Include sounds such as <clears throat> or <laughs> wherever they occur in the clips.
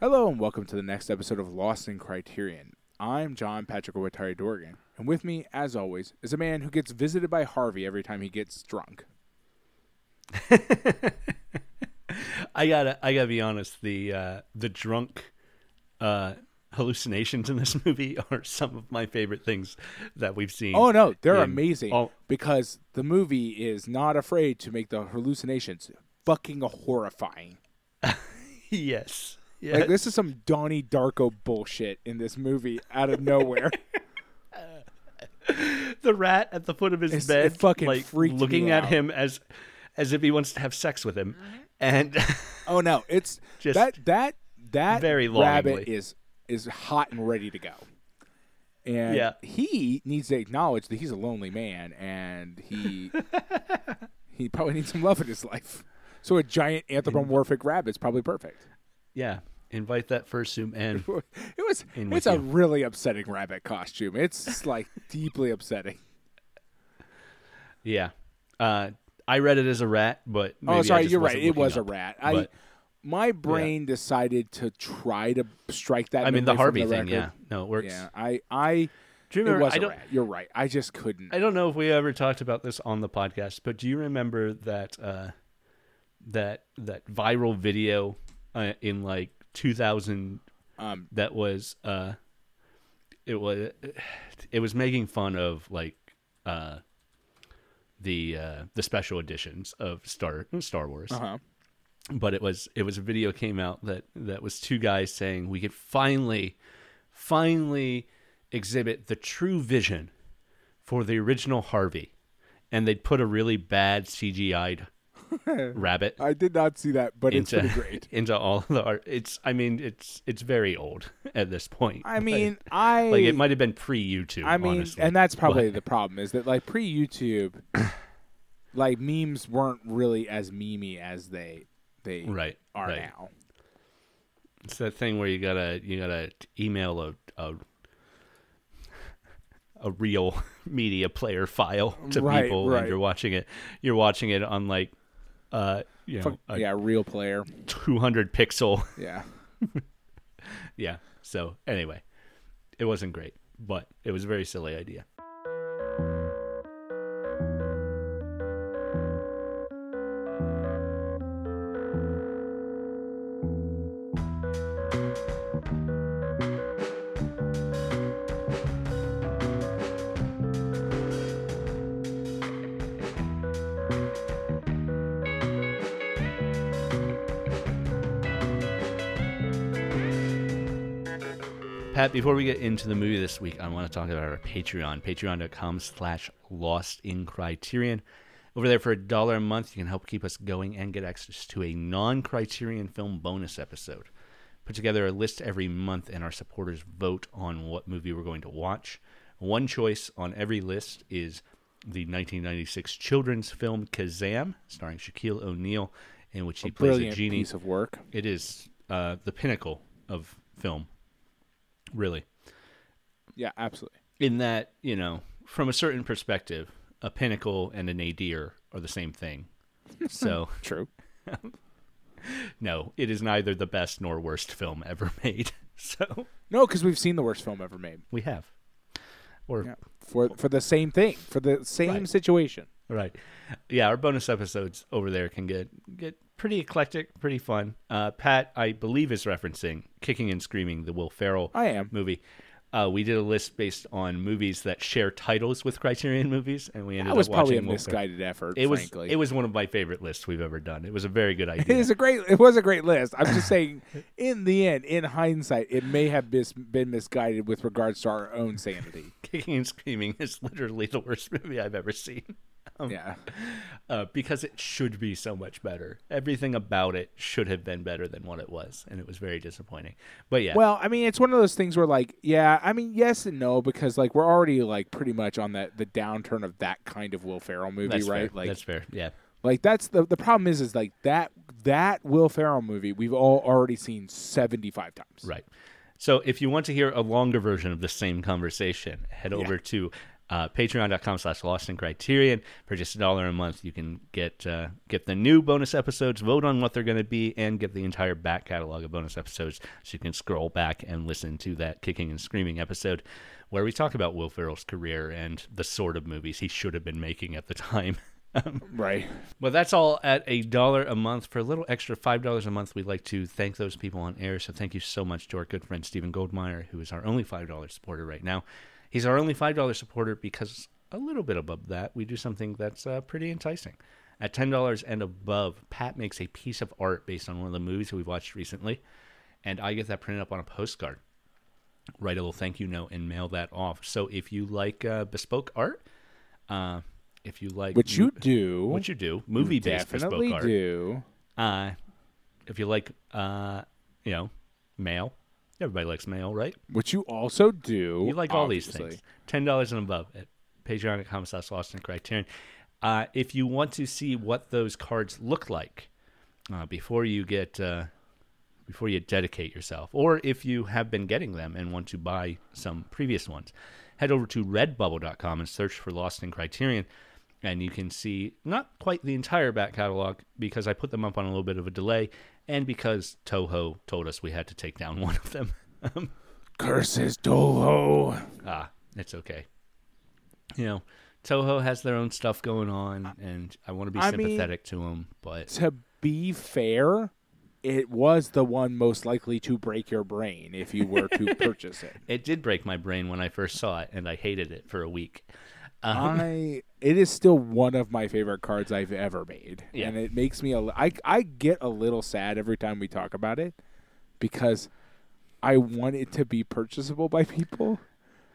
Hello and welcome to the next episode of Lost in Criterion. I'm John Patrick Owatari Dorgan, and with me, as always, is a man who gets visited by Harvey every time he gets drunk. <laughs> I gotta I gotta be honest, the uh, the drunk uh, hallucinations in this <laughs> movie are some of my favorite things that we've seen. Oh no, they're in amazing all- because the movie is not afraid to make the hallucinations fucking horrifying. <laughs> yes. Yeah. Like this is some Donnie Darko bullshit in this movie out of nowhere. <laughs> the rat at the foot of his It's- bed, it fucking like freaked me looking at out. him as as if he wants to have sex with him, mm-hmm. and oh no, it's <laughs> Just that that that very rabbit is is hot and ready to go. And Yeah. he needs to acknowledge that he's a lonely man and he <laughs> he probably needs some love in his life. So a giant anthropomorphic rabbit's probably perfect. yeah, invite that fursuit and <laughs> It was In it's a you. really upsetting rabbit costume. It's like deeply upsetting. yeah. Uh, I read it as a rat, but Oh, sorry, you're right. wasn't It was a rat. I But- my brain decided to try to strike that. I mean, the Harvey the thing, yeah, no, it works. Yeah, I I Do you remember, it was a I don't, rat. You're right. I just couldn't. I don't know if we ever talked about this on the podcast, but do you remember that uh, that that viral video uh, in like 2000 um, that was uh, it was it was making fun of like uh, the uh, the special editions of Star Star Wars, uh-huh. but it was it was a video came out that that was two guys saying we could finally finally exhibit the true vision for the original Harvey and they'd put a really bad CGI'd <laughs> rabbit I did not see that, but it's pretty great. <laughs> into all the art it's I mean it's it's very old at this point I <laughs> mean, I like it might have been pre YouTube I mean, honestly. and that's probably But- the problem is that like pre YouTube, <coughs> like memes weren't really as memey as they they right are right. now. It's that thing where you gotta you gotta email a a, a real media player file to Right, people, right. and you're watching it. You're watching it on like, uh, you know, a yeah, real player. 200 pixel. <laughs> Yeah. yeah. So anyway, it wasn't great, but it was a very silly idea. Pat, before we get into the movie this week, I want to talk about our Patreon, patreon.com slash lost in criterion. Over there for a dollar a month, you can help keep us going and get access to a non-criterion film bonus episode. Put together a list every month and our supporters vote on what movie we're going to watch. One choice on every list is the 1996 children's film Kazam, starring Shaquille O'Neal, in which he A plays a genie. piece of work. It is uh, the pinnacle of film, really. Yeah, absolutely. In that, you know, from a certain perspective, a pinnacle and a nadir are the same thing. So, <laughs> True. <laughs> no, it is neither the best nor worst film ever <laughs> made. So, No, because we've seen the worst film ever made. we have. Or, Yeah. For for the same thing, for the same Right. situation. right. Yeah, our bonus episodes over there can get get pretty eclectic, pretty fun. Uh, Pat, I believe, is referencing Kicking and Screaming, the Will Ferrell I am. movie. Uh, we did a list based on movies that share titles with Criterion movies, and we ended That was up probably a watching Will Ferrell. misguided effort. It was frankly. it was one of my favorite lists we've ever done. It was a very good <laughs> It idea. is a great. It was a great list. I'm just saying, <laughs> in the end, in hindsight, it may have mis- been misguided with regards to our own sanity. <laughs> Kicking and Screaming is literally the worst movie I've ever seen. Um, Yeah, uh, because it should be so much better. Everything about it should have been better than what it was, and it was very disappointing. But yeah, Well, I mean, it's one of those things where, like, yeah, I mean, yes and no, because like we're already like pretty much on that the downturn of that kind of Will Ferrell movie, that's right? fair. Like, that's fair. Yeah, like that's the the problem is is like that that Will Ferrell movie we've all already seen seventy five times. right. So if you want to hear a longer version of the same conversation, head Yeah. over to Uh, Patreon.com slash Lost in Criterion. For just a dollar a month, you can get uh, get the new bonus episodes, vote on what they're going to be, and get the entire back catalog of bonus episodes so you can scroll back and listen to that kicking and screaming episode where we talk about Will Ferrell's career and the sort of movies he should have been making at the time. <laughs> Right. Well, that's all at a dollar a month. For a little extra five dollars a month, we'd like to thank those people on air. So thank you so much to our good friend Stephen Goldmeyer, who is our only five dollars supporter right now. He's our only five dollars supporter because a little bit above that, we do something that's uh, pretty enticing. At ten dollars and above, Pat makes a piece of art based on one of the movies that we've watched recently, and I get that printed up on a postcard. Write a little thank you note and mail that off. So if you like uh, bespoke art, uh, if you like Which you do. what you do, movie based definitely bespoke art. do. Uh, if you like, uh, you know, mail. Everybody likes mail, right? Which you also do. You like all these things. Ten dollars and above at patreon.com slash lost in criterion. Uh, if you want to see what those cards look like uh, before you get uh, before you dedicate yourself, or if you have been getting them and want to buy some previous ones, head over to redbubble.com and search for Lost in Criterion. And you can see not quite the entire back catalog because I put them up on a little bit of a delay, and because Toho told us we had to take down <laughs> one of them. Curses Toho. ah, it's okay. You know, Toho has their own stuff going on, and I want to be I mean- sympathetic to them. But To be fair, it was the one most likely to break your brain if you were to <laughs> purchase it. it did break my brain when I first saw it, and I hated it for a week. Um, I it is still one of my favorite cards I've ever made, Yeah. and it makes me a li- I I get a little sad every time we talk about it because I want it to be purchasable by people,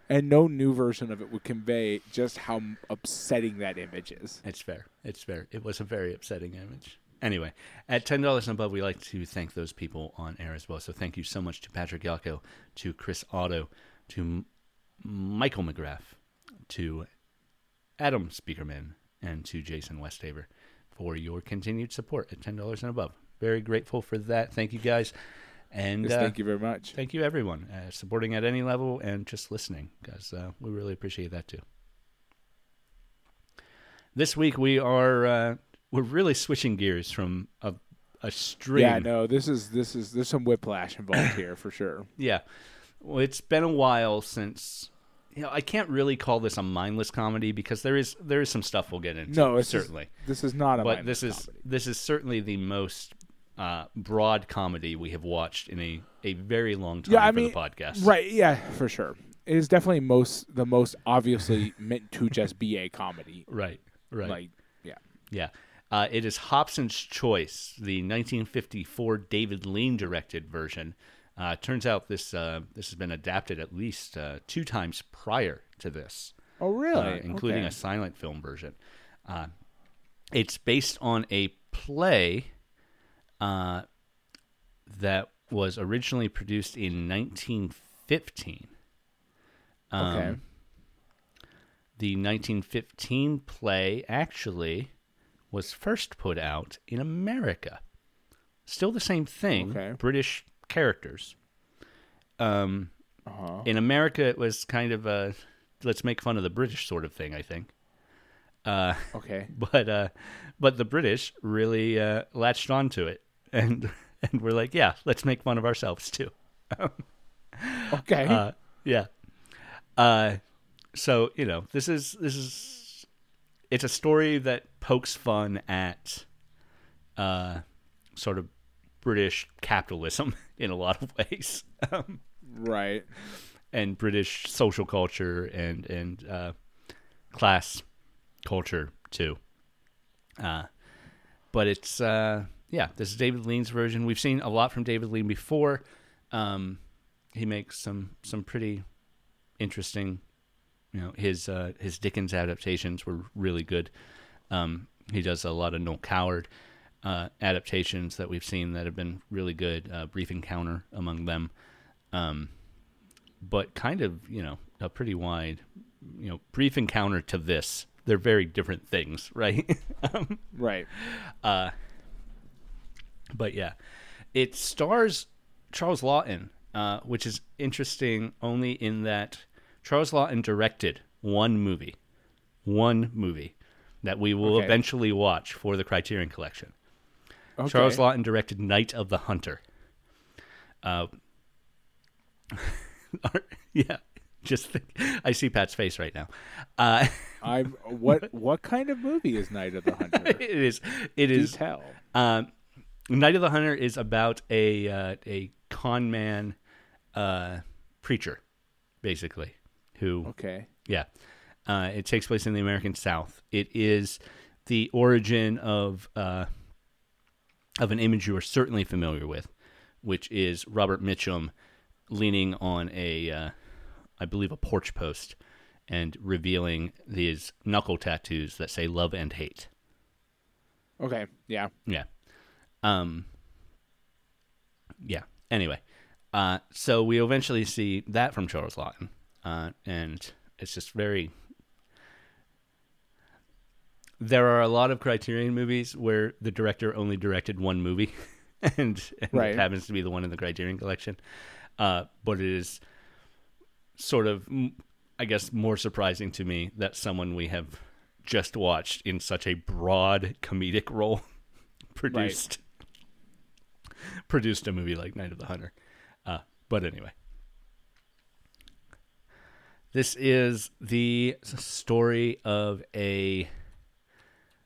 and no new version of it would convey just how upsetting that image is. It's fair. It's fair. It was a very upsetting image. Anyway, at ten dollars and above, we like to thank those people on air as well. So thank you so much to Patrick Yalko, to Chris Otto, to M- Michael McGrath, to Adam Speakerman, and to Jason Westhaver for your continued support at ten dollars and above. Very grateful for that. Thank you guys, and Yes, uh, thank you very much. Thank you, everyone, uh, supporting at any level and just listening, because uh, we really appreciate that too. This week we are uh, we're really switching gears from a a stream. Yeah, no, this is this is there's some whiplash involved here for sure. Yeah. Well, it's been a while since you know I can't really call this a mindless comedy because there is there is some stuff we'll get into. No, certainly, This is not a but mindless this is comedy. this is certainly the most uh, broad comedy we have watched in a, a very long time Yeah, I for mean, the podcast. Right, yeah, for sure. It is definitely most the most obviously <laughs> meant to just be a comedy. Right. Right. Like, yeah. Yeah. Uh, it is Hobson's Choice, the 1954 David Lean directed version. Uh, turns out this uh, this has been adapted at least uh, two times prior to this, Oh, really? uh, including Okay. a silent film version. Uh, it's based on a play uh, that was originally produced in 1915. Um, Okay. The 1915 play actually was first put out in America. Still the same thing, Okay. British characters. Um, Uh-huh. in America, it was kind of a let's make fun of the British sort of thing, I think. Uh, Okay. <laughs> but uh, but the British really uh, latched onto it, <laughs> and and we're like, yeah, let's make fun of ourselves too. <laughs> Okay. Uh, yeah. Uh, so you know, this is this is it's a story that pokes fun at uh, sort of British capitalism <laughs> in a lot of ways, <laughs> um, right. and British social culture and and uh, class culture too. Uh, but it's uh, yeah, this is David Lean's version. We've seen a lot from David Lean before. Um, he makes some some pretty interesting, you know, his uh, his Dickens adaptations were really good. Um, he does a lot of Noel Coward uh, adaptations that we've seen that have been really good. Uh, Brief Encounter among them, um, but kind of you know a pretty wide, you know, Brief Encounter to this. They're very different things, <laughs> right? um, Right. uh, but yeah, it stars Charles Laughton, uh, which is interesting only in that Charles Laughton directed one movie, one movie that we will Okay. eventually watch for the Criterion Collection. Okay. Charles Laughton directed Night of the Hunter. Uh, <laughs> yeah, just think, I see Pat's face right now. Uh, <laughs> I'm what what kind of movie is Night of the Hunter? <laughs> it is. It Do is. tell. Um, Night of the Hunter is about a uh, a con man uh, preacher, basically, who Okay. yeah, uh, it takes place in the American South. It is the origin of uh, of an image you are certainly familiar with, which is Robert Mitchum leaning on a, uh, I believe, a porch post and revealing these knuckle tattoos that say "love and hate." Okay. Yeah. Yeah. Um. Yeah. Anyway, uh, so we eventually see that from Charles Laughton, uh, and it's just very. There are a lot of Criterion movies where the director only directed one movie, <laughs> and, and Right. it happens to be the one in the Criterion collection. Uh, but it is sort of, I guess, more surprising to me that someone we have just watched in such a broad comedic role <laughs> produced produced a movie like Night of the Hunter. Uh, but anyway, this is the story of a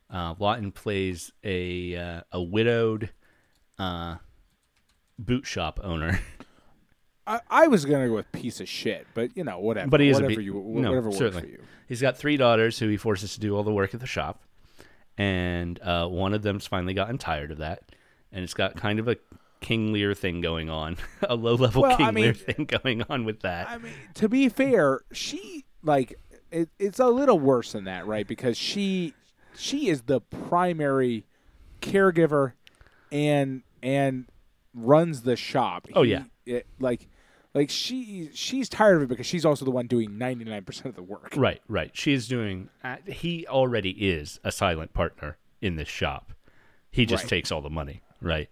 uh, Laughton plays a uh, a widowed uh, boot shop owner. <laughs> I, I was gonna go with piece of shit, but you know whatever. But he is a whatever pe- you no, whatever works certainly. for you. He's got three daughters who he forces to do all the work at the shop, and uh, one of them's finally gotten tired of that, and it's got kind of a King Lear thing going on, <laughs> a low level Well, I King Lear thing going on with that. I mean, to be fair, she like it, it's a little worse than that, right? Because she she is the primary caregiver and and runs the shop. Oh, He- yeah. it, like like she she's tired of it because she's also the one doing ninety nine percent of the work. Right, right. She's doing. Uh, he already is a silent partner in this shop. He just Right. takes all the money, right?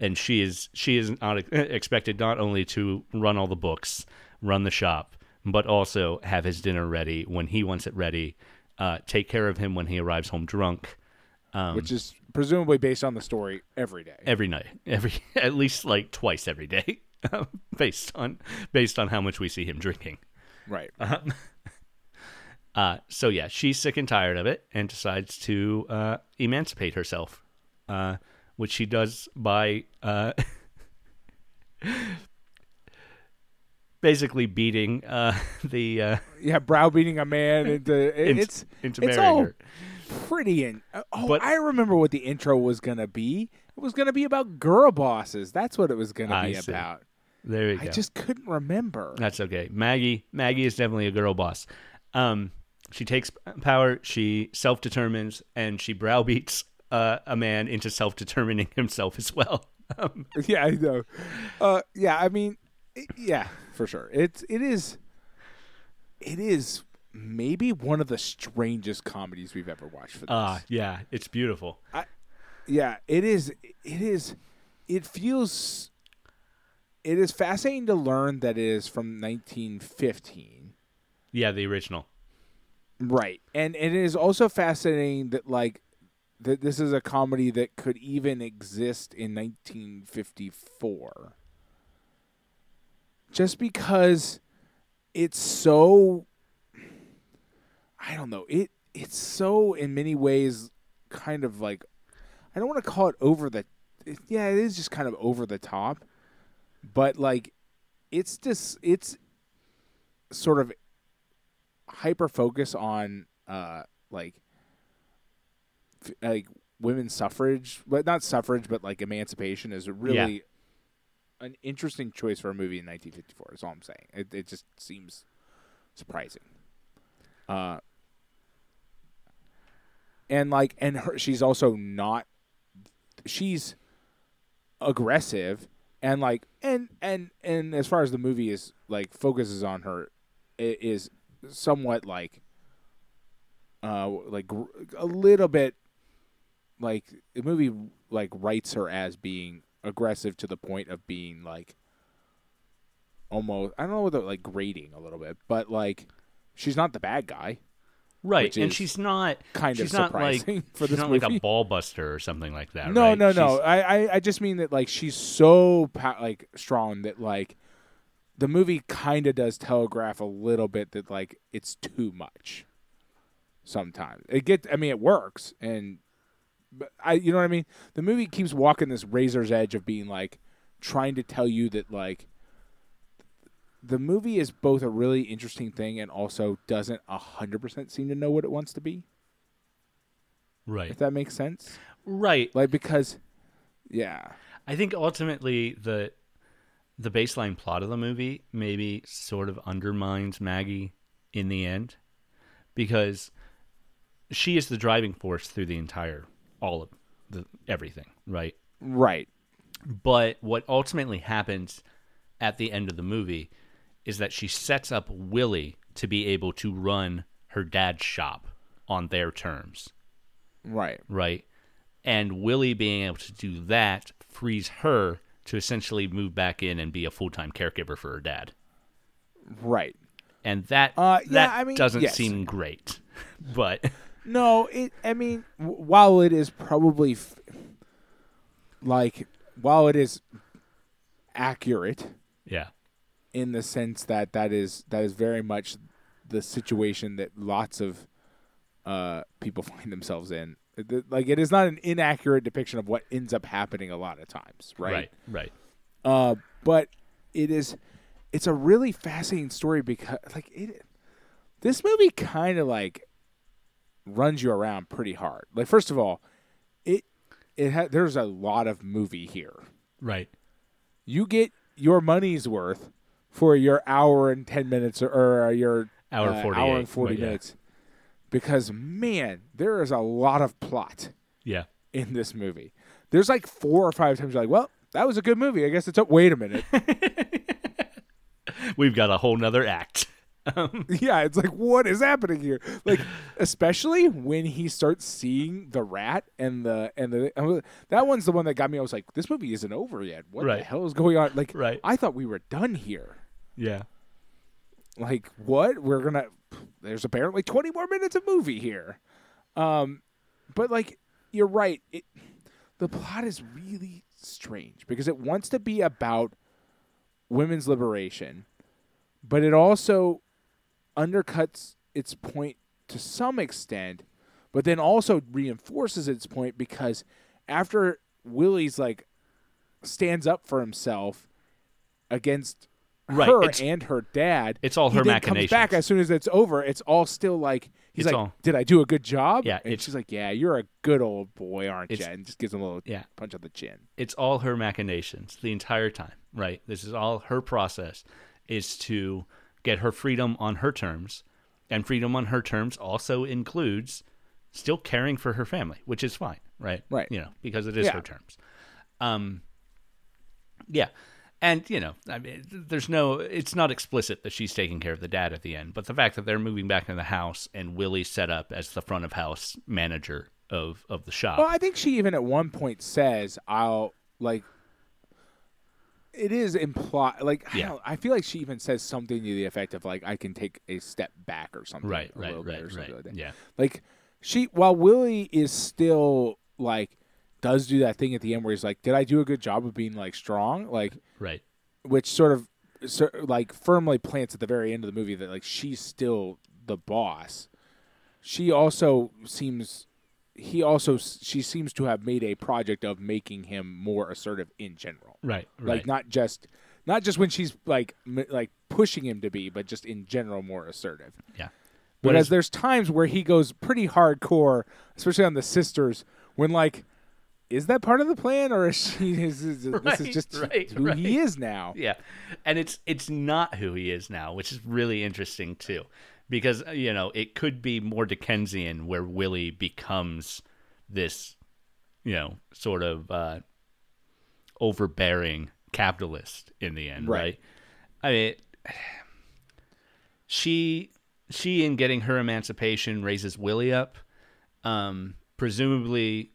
And she is she is not expected not only to run all the books, run the shop, but also have his dinner ready when he wants it ready. Uh, take care of him when he arrives home drunk. Um, Which is presumably based on the story every day. every night, <laughs> every at least like twice every day, <laughs> based on based on how much we see him drinking. Right. <laughs> Uh, so yeah, she's sick and tired of it and decides to uh, emancipate herself, uh, which she does by uh, basically beating uh, <laughs> the uh, Yeah, browbeating a man into it- <laughs> into, it's into it's marrying all her. pretty in oh But- i remember what the intro was gonna be it was gonna be about girl bosses that's what it was gonna I be see. about There you go. i just couldn't remember That's okay. Maggie Maggie is definitely a girl boss. Um, she takes power. She self determines and she browbeats uh, a man into self determining <laughs> himself as well. Um, yeah i know uh yeah i mean it- yeah for sure it's it is it is maybe one of the strangest comedies we've ever watched for this uh, yeah, it's beautiful. yeah it is it is it feels it is fascinating to learn that it is from 1915 Yeah, the original. Right. And and it is also fascinating that like that this is a comedy that could even exist in 1954. Just because it's so I don't know. It it's so in many ways kind of like I don't want to call it over the it, yeah, it is just kind of over the top. But like it's just it's sort of hyper focus on uh like f- like women's suffrage but not suffrage but like emancipation is really an interesting choice for a movie in 1954 is all i'm saying. It, it just seems surprising. Uh and like and her she's also not she's aggressive and like and and and as far as the movie is like focuses on her it is somewhat like uh like a little bit like the movie like writes her as being aggressive to the point of being like almost I don't know whether like grating a little bit, but like she's not the bad guy. right, and she's not kind of she's not surprising like, <laughs> for she's this not like a ball buster or something like that. No, right? no, no. She's- I, I, I just mean that like she's so like strong that like the movie kind of does telegraph a little bit that like it's too much. Sometimes it get. I mean, it works, and I, you know what I mean. The movie keeps walking this razor's edge of being like trying to tell you that like the movie is both a really interesting thing and also doesn't a hundred percent seem to know what it wants to be. right, If that makes sense, right. like because, yeah. I think ultimately the the baseline plot of the movie maybe sort of undermines Maggie in the end because she is the driving force through the entire all of the everything, right? Right. But what ultimately happens at the end of the movie is that she sets up Willie to be able to run her dad's shop on their terms, Right. right? And Willie being able to do that frees her to essentially move back in and be a full time caregiver for her dad. Right. And that Uh, yeah, that I mean, doesn't yes. seem great. <laughs> But No, it. I mean, w- while it is probably f- like, while it is accurate yeah. in the sense that that is that is very much the situation that lots of uh, people <laughs> find themselves in. It- it- Like, it is not an inaccurate depiction of what ends up happening a lot of times. Right. Right. Right. Uh, but it is it's a really fascinating story because like it this movie kind of like runs you around pretty hard. Like first of all, it it ha- there's a lot of movie here. Right. You get your money's worth for your hour and 10 minutes or, or your Hour uh, 48, hour and 40 yeah. minutes. Because man, there is a lot of plot Yeah. in this movie. There's like four or five times you're like, well, that was a good movie. I guess it's up. Wait a minute. <laughs> We've got a whole nother act. <laughs> yeah, it's like what is happening here? Like, especially when he starts seeing the rat and the and the that one's the one that got me. I was like, this movie isn't over yet. What the hell is going on? Like, Right. I thought we were done here. Yeah. Like, what? We're gonna. There's apparently 20 more minutes of movie here. Um, but like, you're right. It the plot is really strange because it wants to be about women's liberation, but it also undercuts its point to some extent, but then also reinforces its point because after Willie's like stands up for himself against Right, her it's- and her dad, it's all he her then comes back as soon as it's over. It's all still like he's It's like, all- "Did I do a good job?" Yeah, and she's like, "Yeah, you're a good old boy, aren't you?" And just gives him a little Yeah. punch on the chin. it's all her machinations the entire time, right? This is all her process is to get her freedom on her terms. And freedom on her terms also includes still caring for her family, which is fine, right? Right. You know, because it is Yeah. her terms. Um yeah. And you know, I mean, there's no. It's not explicit that she's taking care of the dad at the end, but the fact that they're moving back into the house and Willie's set up as the front of house manager of of the shop. Well, I think she even at one point says, "I'll like." It is implied, like I, Yeah. don't- I feel like she even says something to the effect of like, "I can take a step back" or something. right, a right, right, or something right. like that. Yeah, Like she, while Willie is still like does do that thing at the end where he's like, "Did I do a good job of being like strong?" Like, right. which sort of cer- like firmly plants at the very end of the movie that like she's still the boss. She also seems he also she seems to have made a project of making him more assertive in general. Right, Like not just not just when she's like m- like pushing him to be, but just in general more assertive. yeah. Is- there's times where he goes pretty hardcore, especially on the sisters, when like, is that part of the plan, or is she? <laughs> Is, is- this Right, is just right, who right. he is now? Yeah, and it's it's not who he is now, which is really interesting too, because uh, you know it could be more Dickensian, where Willie becomes this, you know, sort of uh, overbearing capitalist in the end, Right. right? I mean, <sighs> she she in getting her emancipation raises Willie up. Um, presumably,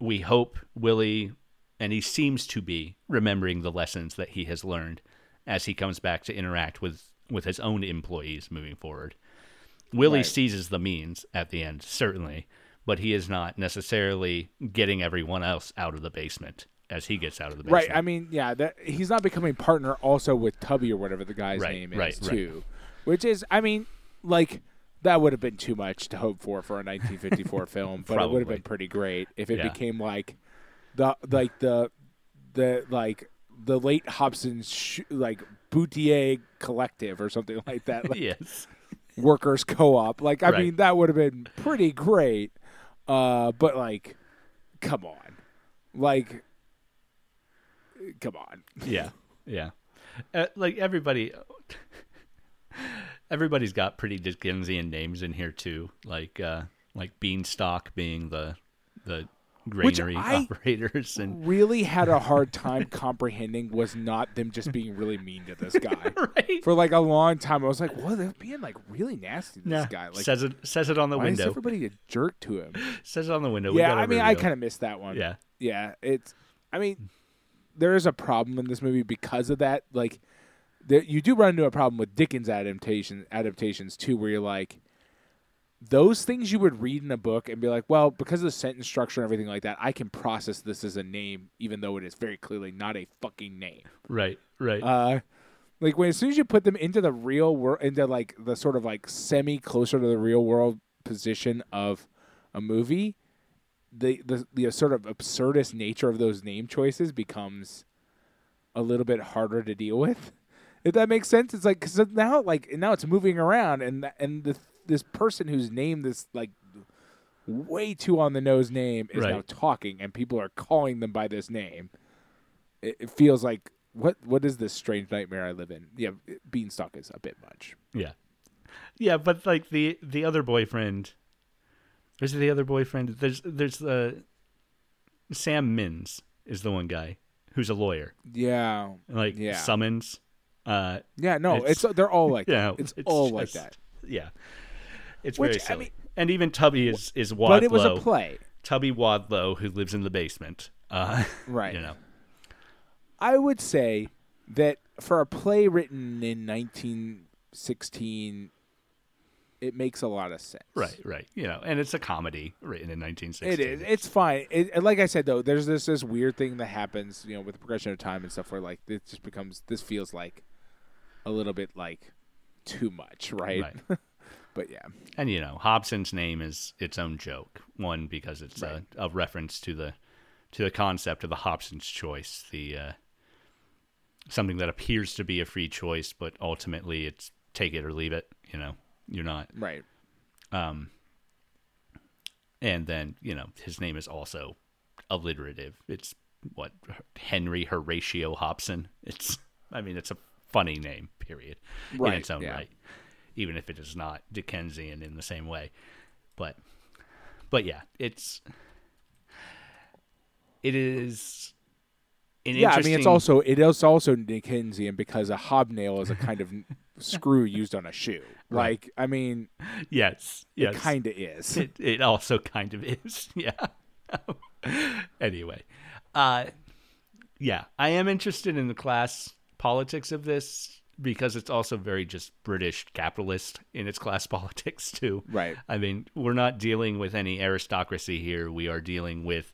we hope Willie, and he seems to be remembering the lessons that he has learned as he comes back to interact with with his own employees moving forward. Willie Right. seizes the means at the end, certainly, but he is not necessarily getting everyone else out of the basement as he gets out of the basement. Right. I mean, yeah, that he's not becoming partner also with Tubby or whatever the guy's Right, name is right, right. too, which is, I mean, like that would have been too much to hope for for a 1954 <laughs> film, but it would have been pretty great if it Yeah. became like the like the the like the late Hobson's sh- like Boutier Collective or something like that, <laughs> like yes. workers co-op. Like I Right. mean, that would have been pretty great. Uh, but like, come on, like, come on. <laughs> Yeah. Yeah. Uh, like everybody <laughs> everybody's got pretty Dickensian names in here too. Like uh like Beanstalk being the the granary I- operators and Really had a hard time <laughs> comprehending was not them just being really mean to this guy. <laughs> right. For like a long time, I was like, "What? They're being like really nasty to this guy." Like, says it says it on the why is everybody a jerk to him? <laughs> Says it on the window. We yeah, I mean, I kind of missed that one. Yeah. yeah. It's, I mean, there is a problem in this movie because of that. Like, there, you do run into a problem with Dickens adaptation adaptations too, where you're like, those things you would read in a book and be like, well, because of the sentence structure and everything like that, I can process this as a name, even though it is very clearly not a fucking name. Right, right. Uh, like when as soon as you put them into the real world, into like the sort of like semi closer to the real world position of a movie, the the the sort of absurdist nature of those name choices becomes a little bit harder to deal with. <laughs> If that makes sense, it's like because now like now it's moving around and and the, this person whose name this like way too on the nose name is now talking and people are calling them by this name. It, it feels like what what is this strange nightmare I live in? Yeah, Beanstalk is a bit much. yeah. Yeah, but like the the other boyfriend is it the other boyfriend? There's there's uh, Sam Mins is the one guy who's a lawyer. Yeah, Like Yeah. Summons. Uh yeah, no, It's- it's, they're all like <laughs> yeah, that. It's, all like that. Yeah. It's Which, very I mean- and even Tubby is is Wadlow. But it was a play, Tubby Wadlow who lives in the basement. Uh <laughs> right? you know. I would say that for a play written in 1916, it makes a lot of sense. Right, right. You know, and it's a comedy written in 1960. It is. It's fine. It, like I said, though, there's this this weird thing that happens, you know, with the progression of time and stuff, where like it just becomes this feels like a little bit like too much, right? Right. <laughs> but yeah, And you know, Hobson's name is its own joke. One because it's Right. a, a reference to the to the concept of the Hobson's choice, the uh, something that appears to be a free choice, but ultimately it's take it or leave it. You know, you're not. right. Um, and then you know his name is also alliterative. It's what Henry Horatio Hobson. It's I mean it's a funny name. Period. Right, In its own yeah. right, even if it is not Dickensian in the same way. But but yeah, it's it is. An Yeah, I mean, it's also it is also Dickensian because a hobnail is a kind of <laughs> screw used on a shoe. Right. Like, I mean, yes yes it kind of is. it, it also kind of <laughs> is yeah anyway uh yeah i am interested in the class politics of this because it's also very just british capitalist in its class <laughs> politics too Right. i mean we're not dealing with any aristocracy here we are dealing with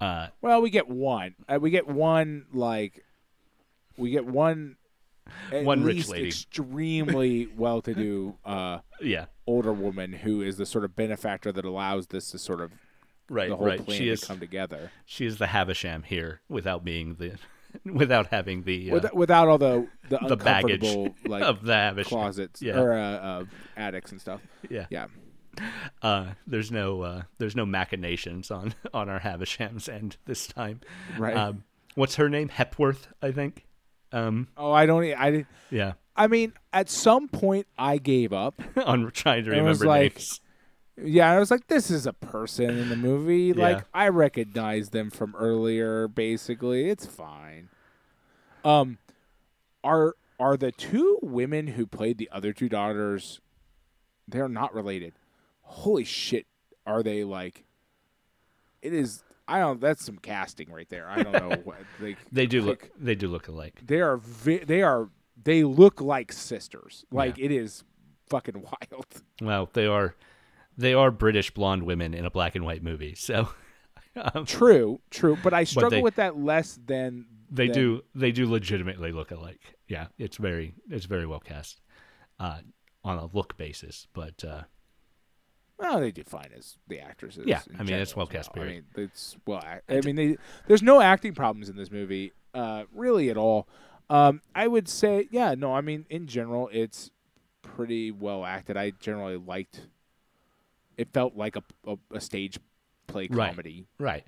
uh Well, we get one. Uh, we get one like we get one One rich lady. extremely <laughs> well-to-do uh, yeah older woman who is the sort of benefactor that allows this to sort of right the whole right plan she to is come together she is the havisham here without being the <laughs> without having the uh, With, without all the the, <laughs> the baggage <laughs> like of the havisham closets Yeah. or uh, uh, attics and stuff. yeah Yeah, Uh, there's no uh, there's no machinations on on our Havisham's end this time. right. Um, what's her name? Hepworth, I think. Um, oh, I don't. I didn't. yeah, I mean, at some point, I gave up. on trying to It was remember like- names. Yeah, I was like, this is a person in the movie. Yeah. Like, I recognize them from earlier. Basically, it's fine. Um, are are the two women who played the other two daughters? They're not related. Holy shit! Are they like? It is. I don't. That's some casting right there. I don't know <laughs> what. Like They do like, look they do look alike. They are. Vi- they are they look like sisters. Like it is fucking <laughs> wild. Well, they are they are British blonde women in a black and white movie, so <laughs> um, True, true. But I struggle they- with that less than they than- do they do legitimately look alike. Yeah, it's very it's very well cast uh, on a look basis, but uh, Well, they do fine as the actresses. Yeah, I mean, it's well cast, well. I mean, it's well. I mean, they, there's no acting problems in this movie, uh, really at all. Um, I would say, yeah, no. I mean, in general, it's pretty well acted. I generally liked. It felt like a a, a stage play comedy, right. right.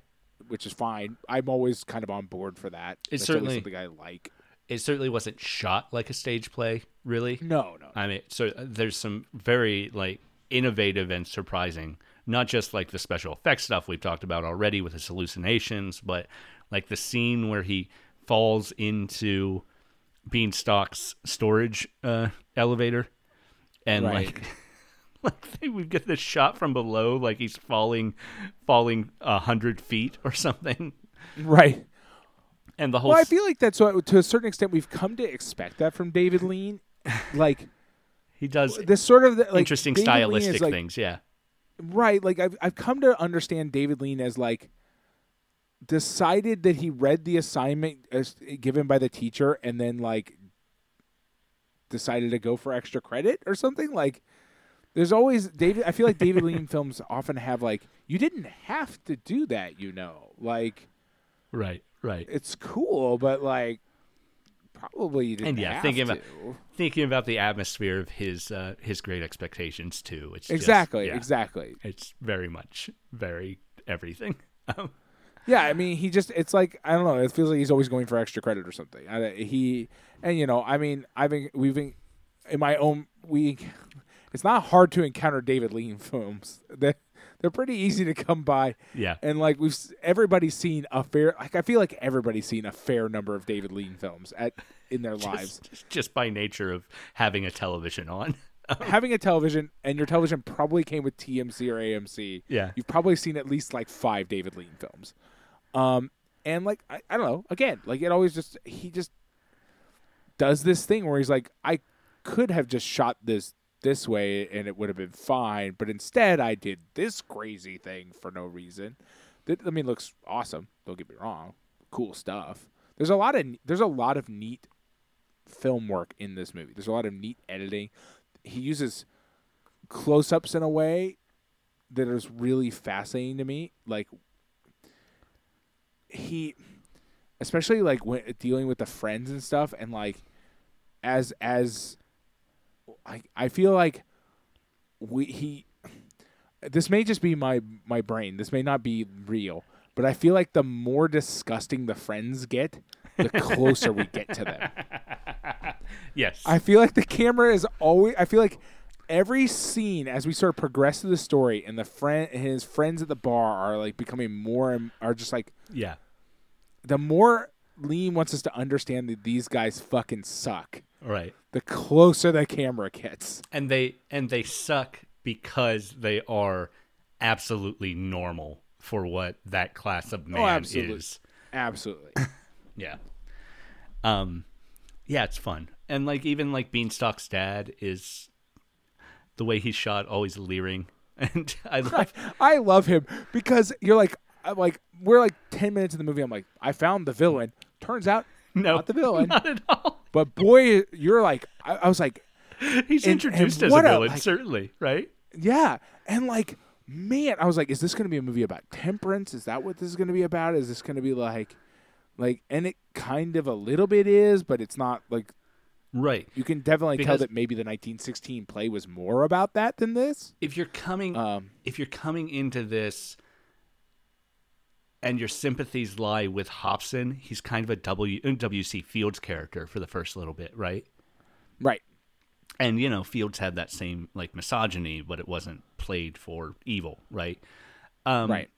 which is fine. I'm always kind of on board for that. It's That's certainly- something I like. It certainly wasn't shot like a stage play, really. No, no. I mean, so uh, there's some very like innovative and surprising, not just like the special effects stuff we've talked about already with his hallucinations, but like the scene where he falls into Beanstalk's storage uh, elevator, and Right. like. <laughs> <laughs> Like we get this shot from below, like he's falling, falling a hundred feet or something, right. and the whole Well, I feel like that's what, to a certain extent we've come to expect that from David Lean. Like he does this sort of like interesting David stylistic like, things. Yeah, Right, like I've I've come to understand David Lean as like decided that he read the assignment as given by the teacher and then like decided to go for extra credit or something like there's always David I feel like David Lean <laughs> films often have like you didn't have to do that, you know. Like right, right. it's cool, but like probably you didn't And yeah, have thinking to. about- thinking about the atmosphere of his uh, his great expectations too. It's just- Exactly, yeah, exactly. It's very much very everything. Um, <laughs> Yeah, I mean, he just it's like I don't know. It feels like he's always going for extra credit or something. I, he and you know, I mean, I've been, we've been, in my own we. It's not hard to encounter David Lean <laughs> films. They they're pretty easy to come by, yeah, and like we've everybody's seen a fair. Like I feel like everybody's seen a fair number of David Lean films at in their <laughs> lives. just, just by nature of having a television on. <laughs> Having a television and your television probably came with TMC or AMC. Yeah. you've probably seen at least like five David Lean films. Um, and like I, I don't know, again, like it always just he just does this thing where he's like, I could have just shot this this way and it would have been fine, but instead I did this crazy thing for no reason. That I mean looks awesome. Don't get me wrong, cool stuff. There's a lot of there's a lot of neat film work in this movie. There's a lot of neat editing. He uses close-ups in a way that is really fascinating to me. Like he, especially like when dealing with the friends and stuff, and like as as I I feel like we he. This may just be my my brain. This may not be real, but I feel like the more disgusting the friends get, the <laughs> closer we get to them. yes, I feel like the camera is always. I feel like every scene as we sort of progress through the story, and the friend, his friends at the bar are like becoming more and are just like yeah, the more Lean wants us to understand that these guys fucking suck. Right. The closer the camera gets. And they and they suck because they are absolutely normal for what that class of man absolutely. is. Absolutely. <laughs> Yeah. Um yeah, it's fun. And like even like Beanstalk's dad is the way he's shot always leering. <laughs> And I <laughs> love I love him because you're like, I'm like, we're like ten minutes in the movie. I'm like, I found the villain. Turns out, <laughs> no not the villain. <laughs> Not at all. But boy, you're like, I, I was like, He's And- introduced and as a what a, villain, like- certainly, right? Yeah, and like, man, I was like, is this going to be a movie about temperance? Is that what this is going to be about? Is this going to be like, like, and it kind of a little bit is, but it's not like Right. you can definitely tell that maybe the 1916 play was more about that than this. If you're coming Um, if you're coming into this and your sympathies lie with Hobson, he's kind of a W WC Fields character for the first little bit, right? right. And you know, Fields had that same like misogyny, but it wasn't played for evil, right? Um, Right.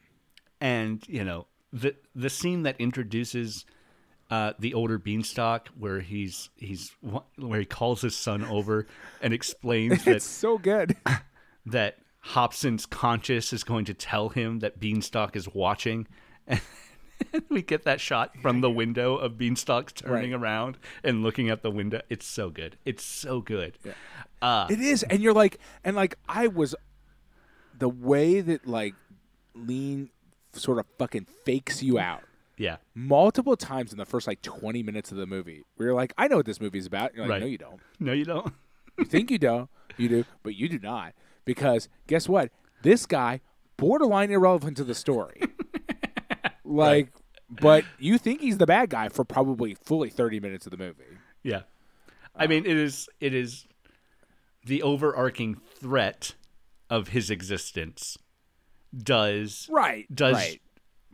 And you know, the the scene that introduces uh, the older Beanstalk, where he's he's where he calls his son over and explains <laughs> that It's so good. <laughs> that Hobson's conscious is going to tell him that Beanstalk is watching. <laughs> we get that shot from the window of Beanstalk turning Right. around and looking at the window. It's so good. It's so good. Uh, It is, and you're like, and like I was, the way that like lean sort of fucking fakes you out yeah. multiple times in the first like 20 minutes of the movie. Where you're like, I know what this movie's about. You're like, Right. no, you don't. No, you don't. <laughs> You think you don't. you do, but you do not. Because guess what? This guy borderline irrelevant to the story. Like, but you think he's the bad guy for probably fully 30 minutes of the movie. Yeah. I mean, it is it is the overarching threat of his existence does Right. does right.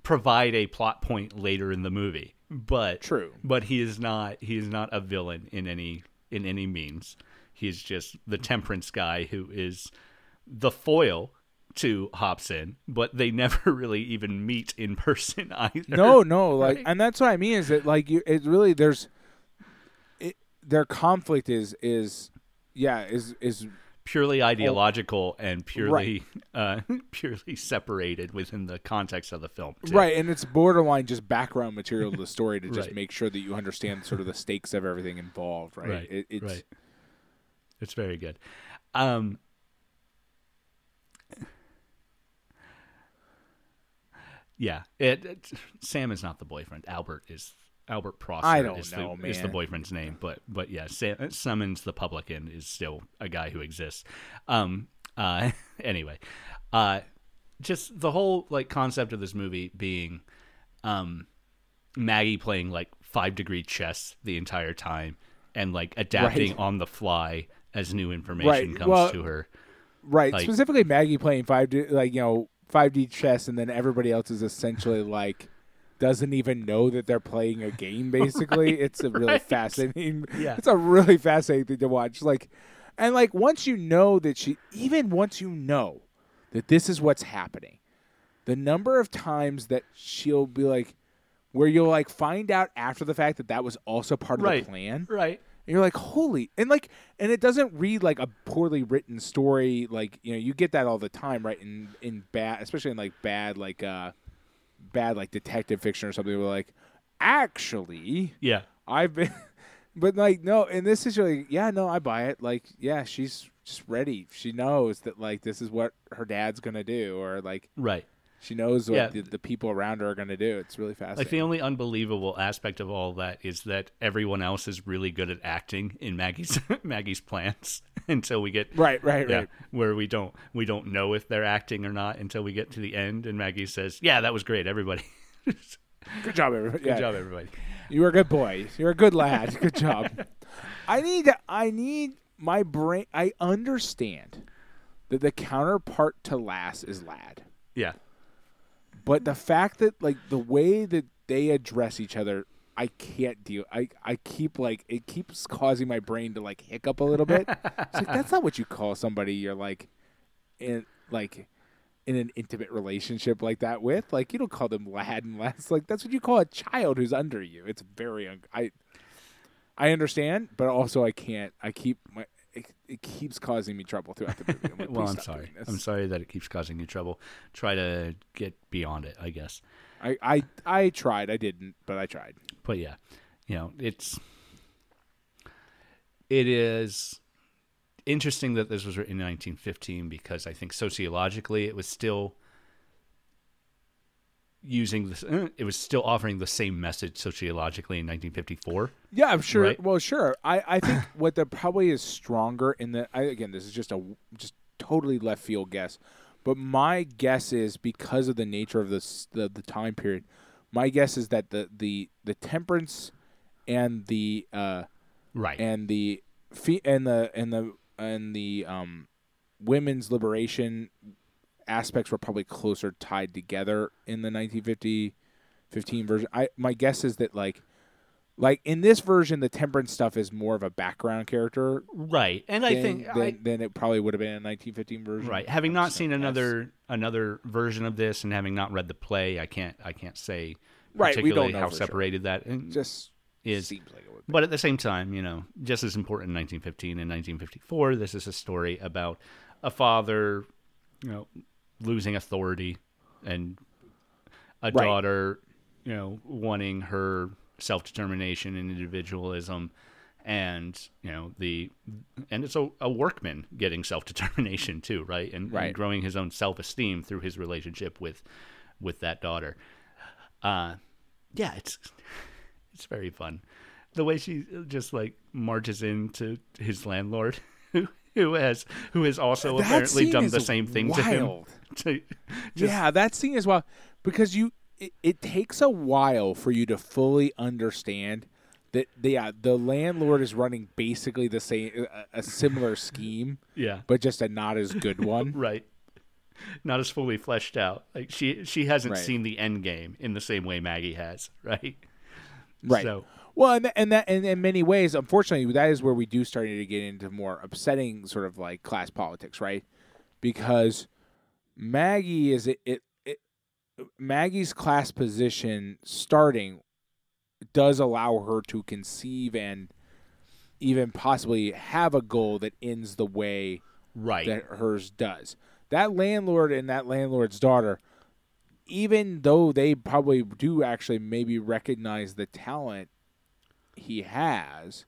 provide a plot point later in the movie. But True. But he is not he is not a villain in any in any means. He's just the temperance guy who is the foil to Hobson, but they <laughs> never really even meet in person <laughs> either. No, no, like, Right? and that's what I mean is that like you, it really there's, it, their conflict is is, yeah, is is purely ideological and purely <laughs> uh, purely separated within the context of the film. too. right, and it's borderline just background material to the story to just Right. make sure that you understand sort of the stakes of everything involved. Right, Right. It, it's, right. It's very good. Um, yeah, it, it- Sam is not the boyfriend. Albert is Albert Prosser. I don't is know, the, Is the boyfriend's name, but but yeah, Sam, Summons the publican is still a guy who exists. Um. Uh. <laughs> Anyway, uh, just the whole like concept of this movie being, um, Maggie playing like five degree chess the entire time and like adapting Right. on the fly as new information Right, comes well- to her. right. like- Specifically, Maggie playing five D, like you know five D chess, and then everybody else is essentially like doesn't even know that they're playing a game. <laughs> Basically, it's a really right. fascinating. Yeah. it's a really fascinating thing to watch. Like, and like once you know that she, even once you know that this is what's happening, the number of times that she'll be like, where you'll like find out after the fact that that was also part of Right. the plan. Right. And you're like, holy, and like, and it doesn't read like a poorly written story. Like, you know, you get that all the time, right? In in bad, especially in like bad, like uh, bad like detective fiction or something. Where like, actually, Yeah. I've been, <laughs> but like, no, and this is like, yeah, no, I buy it. Like, yeah, she's just ready. She knows that like this is what her dad's gonna do, or like Right. She knows what Yeah. the, the people around her are gonna do. It's really fascinating. Like the only unbelievable aspect of all that is that everyone else is really good at acting in Maggie's <laughs> Maggie's plans <laughs> until we get right, right, yeah, right. where we don't we don't know if they're acting or not until we get to the end and Maggie says, "Yeah, that was great, everybody. <laughs> Good job, everybody. Good Yeah. job, everybody." You were a good boy. You're a good lad. Good job. I need to, I need my brain I understand that the counterpart to Lass is lad. Yeah. But the fact that like the way that they address each other, I can't deal. I I keep like it keeps causing my brain to like hiccup a little bit. it's like that's not what you call somebody you're like in like in an intimate relationship like that with. Like you don't call them lad and lass. Like that's what you call a child who's under you. It's very un- I I understand, but also I can't. I keep my it, keeps causing me trouble throughout the movie. I'm <laughs> like, Well, I'm sorry. I'm sorry that it keeps causing you trouble. Try to get beyond it, I guess. I, I I tried. I didn't, but I tried. but yeah, you know, it's it is interesting that this was written in 1915 because I think sociologically it was still using this. eh, It was still offering the same message sociologically in 1954. Yeah, I'm sure. Right? Well, sure. I, I think <coughs> what the probably is stronger in the I, again, this is just a just totally left field guess, but my guess is because of the nature of this the, the time period. My guess is that the the the temperance and the uh Right. and the fe- and the and the and the um women's liberation aspects were probably closer tied together in the 1950 15 version. I my guess is that like like in this version the temperance stuff is more of a background character right. And I think than, I, than it probably would have been in a 1915 version. right. Having not seen gonna guess. another another version of this and having not read the play, I can't I can't say Right, we particularly don't know how for sure. separated that and just is. seems like it would be. But at the same time, you know, just as important in 1915 and 1954, this is a story about a father, you know, losing authority and a Right. daughter, you know, wanting her self determination and individualism, and you know the, and it's a, a workman getting self determination too, right? And, Right. and growing his own self esteem through his relationship with, with that daughter. Uh, yeah, it's it's very fun. The way she just like marches into his landlord, <laughs> who <laughs> who has who has also That apparently done the same thing to him. <laughs> To, just, yeah, that scene as well because you it, it takes a while for you to fully understand that the yeah, the landlord is running basically the same a, a similar scheme, <laughs> yeah, but just a not as good one. right. Not as fully fleshed out. Like she she hasn't Right. seen the end game in the same way Maggie has, right? Right. So Well, and, and that and in many ways, unfortunately, that is where we do start to get into more upsetting sort of like class politics, right? Because Maggie is it, it, it Maggie's class position starting does allow her to conceive and even possibly have a goal that ends the way right. that hers does. That landlord and that landlord's daughter, even though they probably do actually maybe recognize the talent he has,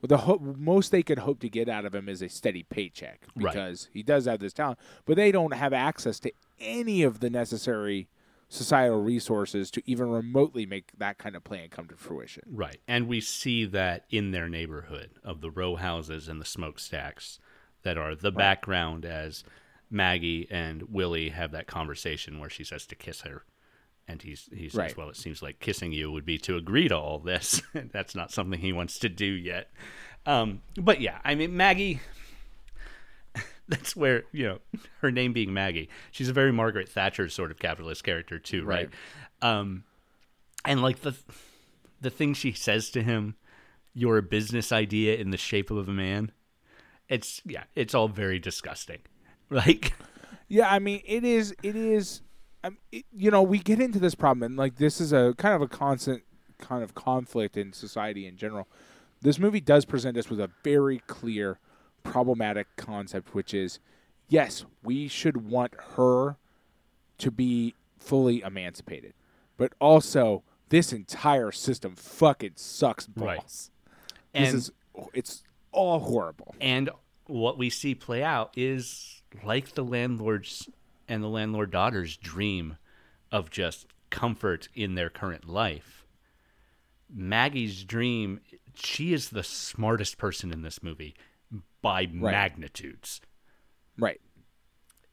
well, the ho- most they could hope to get out of him is a steady paycheck Right. because he does have this talent, but they don't have access to any of the necessary societal resources to even remotely make that kind of plan come to fruition. Right. And we see that in their neighborhood of the row houses and the smokestacks that are the background as Maggie and Willie have that conversation where she says to kiss her. And he's, he says, Right. Well, it seems like kissing you would be to agree to all this. <laughs> That's not something he wants to do yet. Um, but yeah, I mean, Maggie, <laughs> that's where, you know, her name being Maggie, she's a very Margaret Thatcher sort of capitalist character, too, right? Um, and like the the thing she says to him, "You're a business idea in the shape of a man." It's yeah, it's all very disgusting. <laughs> Like Yeah, I mean, it is. It is. Um, you know, we get into this problem, and like this is a kind of a constant kind of conflict in society in general. This movie does present us with a very clear, problematic concept, which is, yes, we should want her to be fully emancipated, but also this entire system fucking sucks balls. Right. This And- is it's all horrible. and what we see play out is like the landlord's and the landlord daughter's dream of just comfort in their current life. Maggie's dream, she is the smartest person in this movie by magnitudes. Right.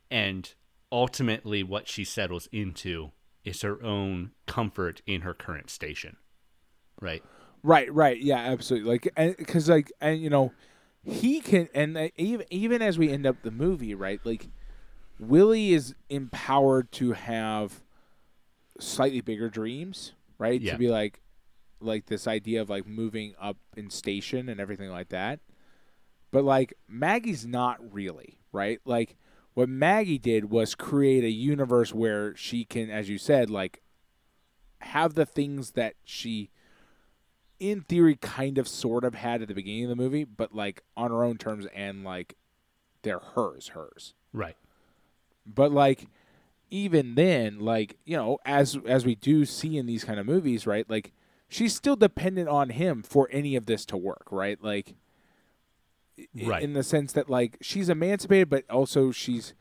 And ultimately, what she settles into is her own comfort in her current station. Right? Right, right, yeah, absolutely. Like, because like, and you know, he can, and even even as we end up the movie, right? Like, Willie is empowered to have slightly bigger dreams, right? Yeah. To be like, like this idea of like moving up in station and everything like that. But like Maggie's not really right. Like, what Maggie did was create a universe where she can, as you said, like, have the things that she in theory kind of sort of had at the beginning of the movie, but like on her own terms and like they're hers, hers. Right. But like even then, like, you know, as as we do see in these kind of movies, right? Like she's still dependent on him for any of this to work, right? Like Right. in the sense that like she's emancipated but also she's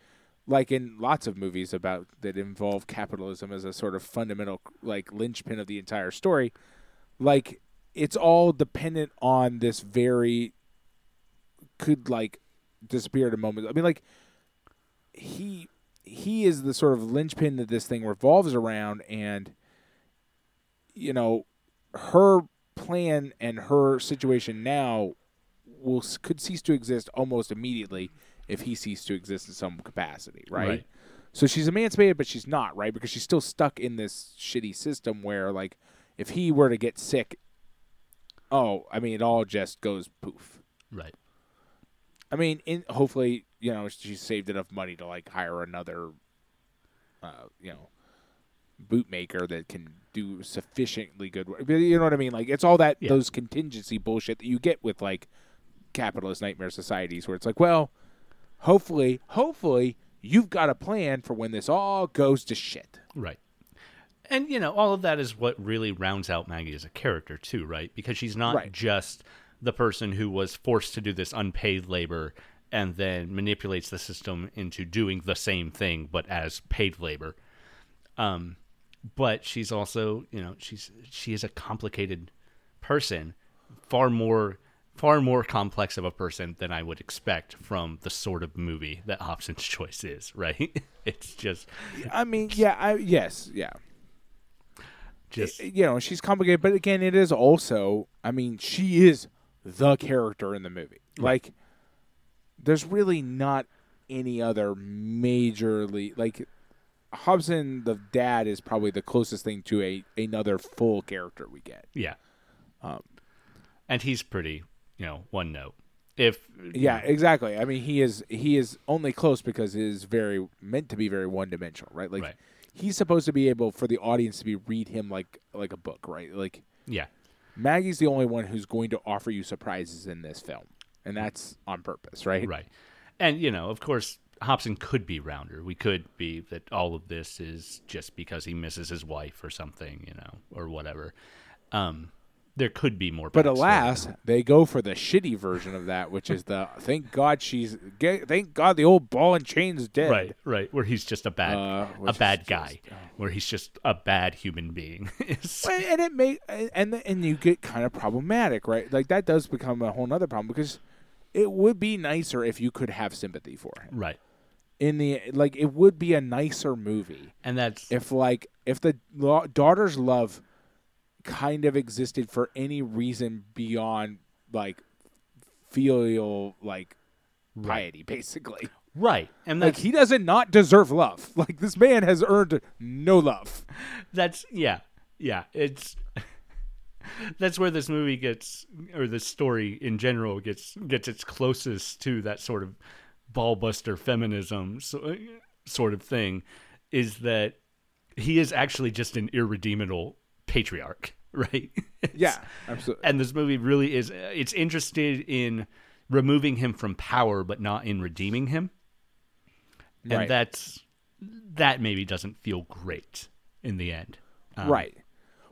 like in lots of movies about that involve capitalism as a sort of fundamental like linchpin of the entire story like it's all dependent on this very could like disappear at a moment i mean like he he is the sort of linchpin that this thing revolves around and you know her plan and her situation now will could cease to exist almost immediately if he ceased to exist in some capacity, right? Right. So she's emancipated, but she's not, right? Because she's still stuck in this shitty system where, like, if he were to get sick, oh, I mean, it all just goes poof. Right. I mean, in hopefully, you know, she saved enough money to like hire another, uh, you know, bootmaker that can do sufficiently good work. But You know what I mean? Like, it's all that Yeah. those contingency bullshit that you get with like capitalist nightmare societies, where it's like, well, hopefully, hopefully, you've got a plan for when this all goes to shit. Right. And you know, all of that is what really rounds out Maggie as a character too, right? Because she's not Right. just the person who was forced to do this unpaid labor and then manipulates the system into doing the same thing but as paid labor. Um but she's also, you know, she's she is a complicated person, far more far more complex of a person than I would expect from the sort of movie that Hobson's <laughs> Choice is, right? <laughs> it's just I mean, yeah, I, yes, yeah. just you know, she's complicated, but again, it is also, I mean, she is the character in the movie. Like, there's really not any other majorly like Hobson, the dad, is probably the closest thing to a another full character we get. Yeah. Um, and he's pretty, you know, one note. If Yeah, exactly. I mean, he is he is only close because he is very meant to be very one dimensional, right? Like Right. he's supposed to be able for the audience to be read him like like a book, right? Like yeah, Maggie's the only one who's going to offer you surprises in this film, and that's on purpose, right? right. And you know, of course, Hobson could be rounder. We could be that all of this is just because he misses his wife or something, you know, or whatever. Um, there could be more. But alas, they go for the shitty version of that, which is the thank God she's thank God the old ball and chain's dead. right, right, where he's just a bad, Uh, a bad just- guy, where he's just a bad human being. <laughs> And- it may and and you get kind of problematic, right? Like that does become a whole nother problem because it would be nicer if you could have sympathy for him. right, In the like, it would be a nicer movie and that's if like if the lo- daughter's love kind of existed for any reason beyond like filial like piety, basically. right, and Like he doesn't not deserve love. <laughs> Like this man has earned no love. that's yeah yeah it's <laughs> that's where this movie gets or this story in general gets gets its closest to that sort of ballbuster feminism so, sort of thing is that he is actually just an irredeemable patriarch <laughs> right Yeah, absolutely. and this movie really is it's interested in removing him from power but not in redeeming him and Right. that's that maybe doesn't feel great in the end Um, right.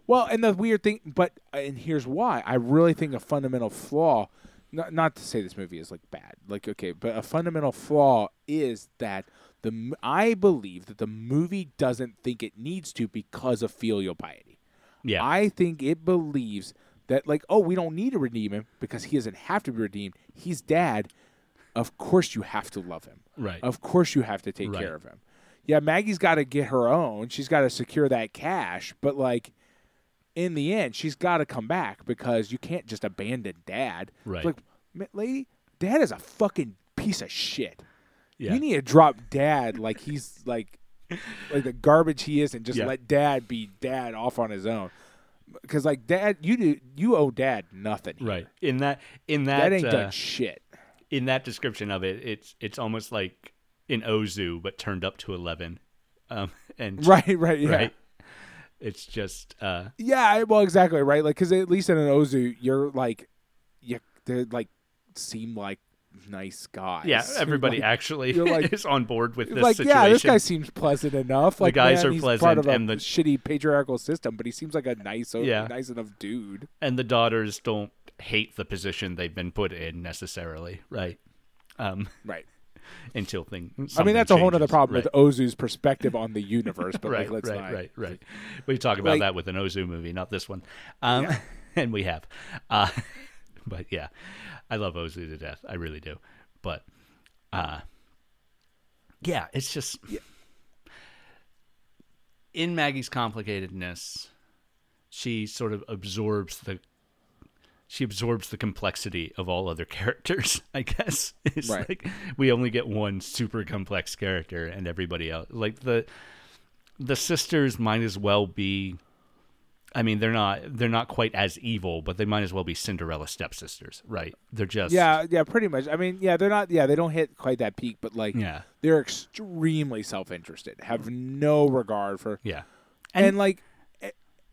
Well, and the weird thing, but uh, and here's why I really think a fundamental flaw. Not, not to say this movie is like bad, like okay, but a fundamental flaw is that the I believe that the movie doesn't think it needs to because of filial piety. yeah I think it believes that like, oh, we don't need to redeem him because he doesn't have to be redeemed. He's dad. Of course you have to love him. right Of course you have to take Right. care of him. Yeah, Maggie's got to get her own. She's got to secure that cash, but like in the end, she's got to come back because you can't just abandon dad. It's Right. Like, "Ma- lady, dad is a fucking piece of shit. yeah You need to drop dad like he's like like the garbage he is and just Yeah. let dad be dad off on his own. Cuz like dad you do you owe dad nothing. here. right in that in that Dad ain't uh, done shit. in that description of it it's it's almost like an ozu but turned up to 11 um <laughs> and Right, right, yeah. right it's just uh Yeah, well, exactly right. Like, because at least in an Ozu, you're like, you they like seem like nice guys. yeah <laughs> everybody Like, actually like- <laughs> is on board with this like situation yeah, this guy seems pleasant enough. Like, guys man, are he's pleasant, part of a and the- shitty patriarchal system, but he seems like a nice, Yeah. nice enough dude. and the daughters don't hate the position they've been put in necessarily right um Right. Until thing I mean, that's a whole other problem right. with Ozu's perspective on the universe. But right, like, let's right, not. right, right. We talk about Like- that with an Ozu movie, not this one, um, Yeah. <laughs> and we have. Uh, <laughs> but yeah, I love Ozu to death. I really do. But uh, yeah, it's just in Maggie's complicatedness, she sort of absorbs the. She absorbs the complexity of all other <laughs> characters. I guess <laughs> it's Right. like we only get one super complex character, and everybody else, like the the sisters, might as well be. I mean, they're not they're not quite as evil, but they might as well be Cinderella stepsisters, right? They're just Yeah, yeah, pretty much. I mean, yeah, they're not. Yeah, they don't hit quite that peak, but like, yeah, they're extremely self-interested, have no regard for, yeah. and, like,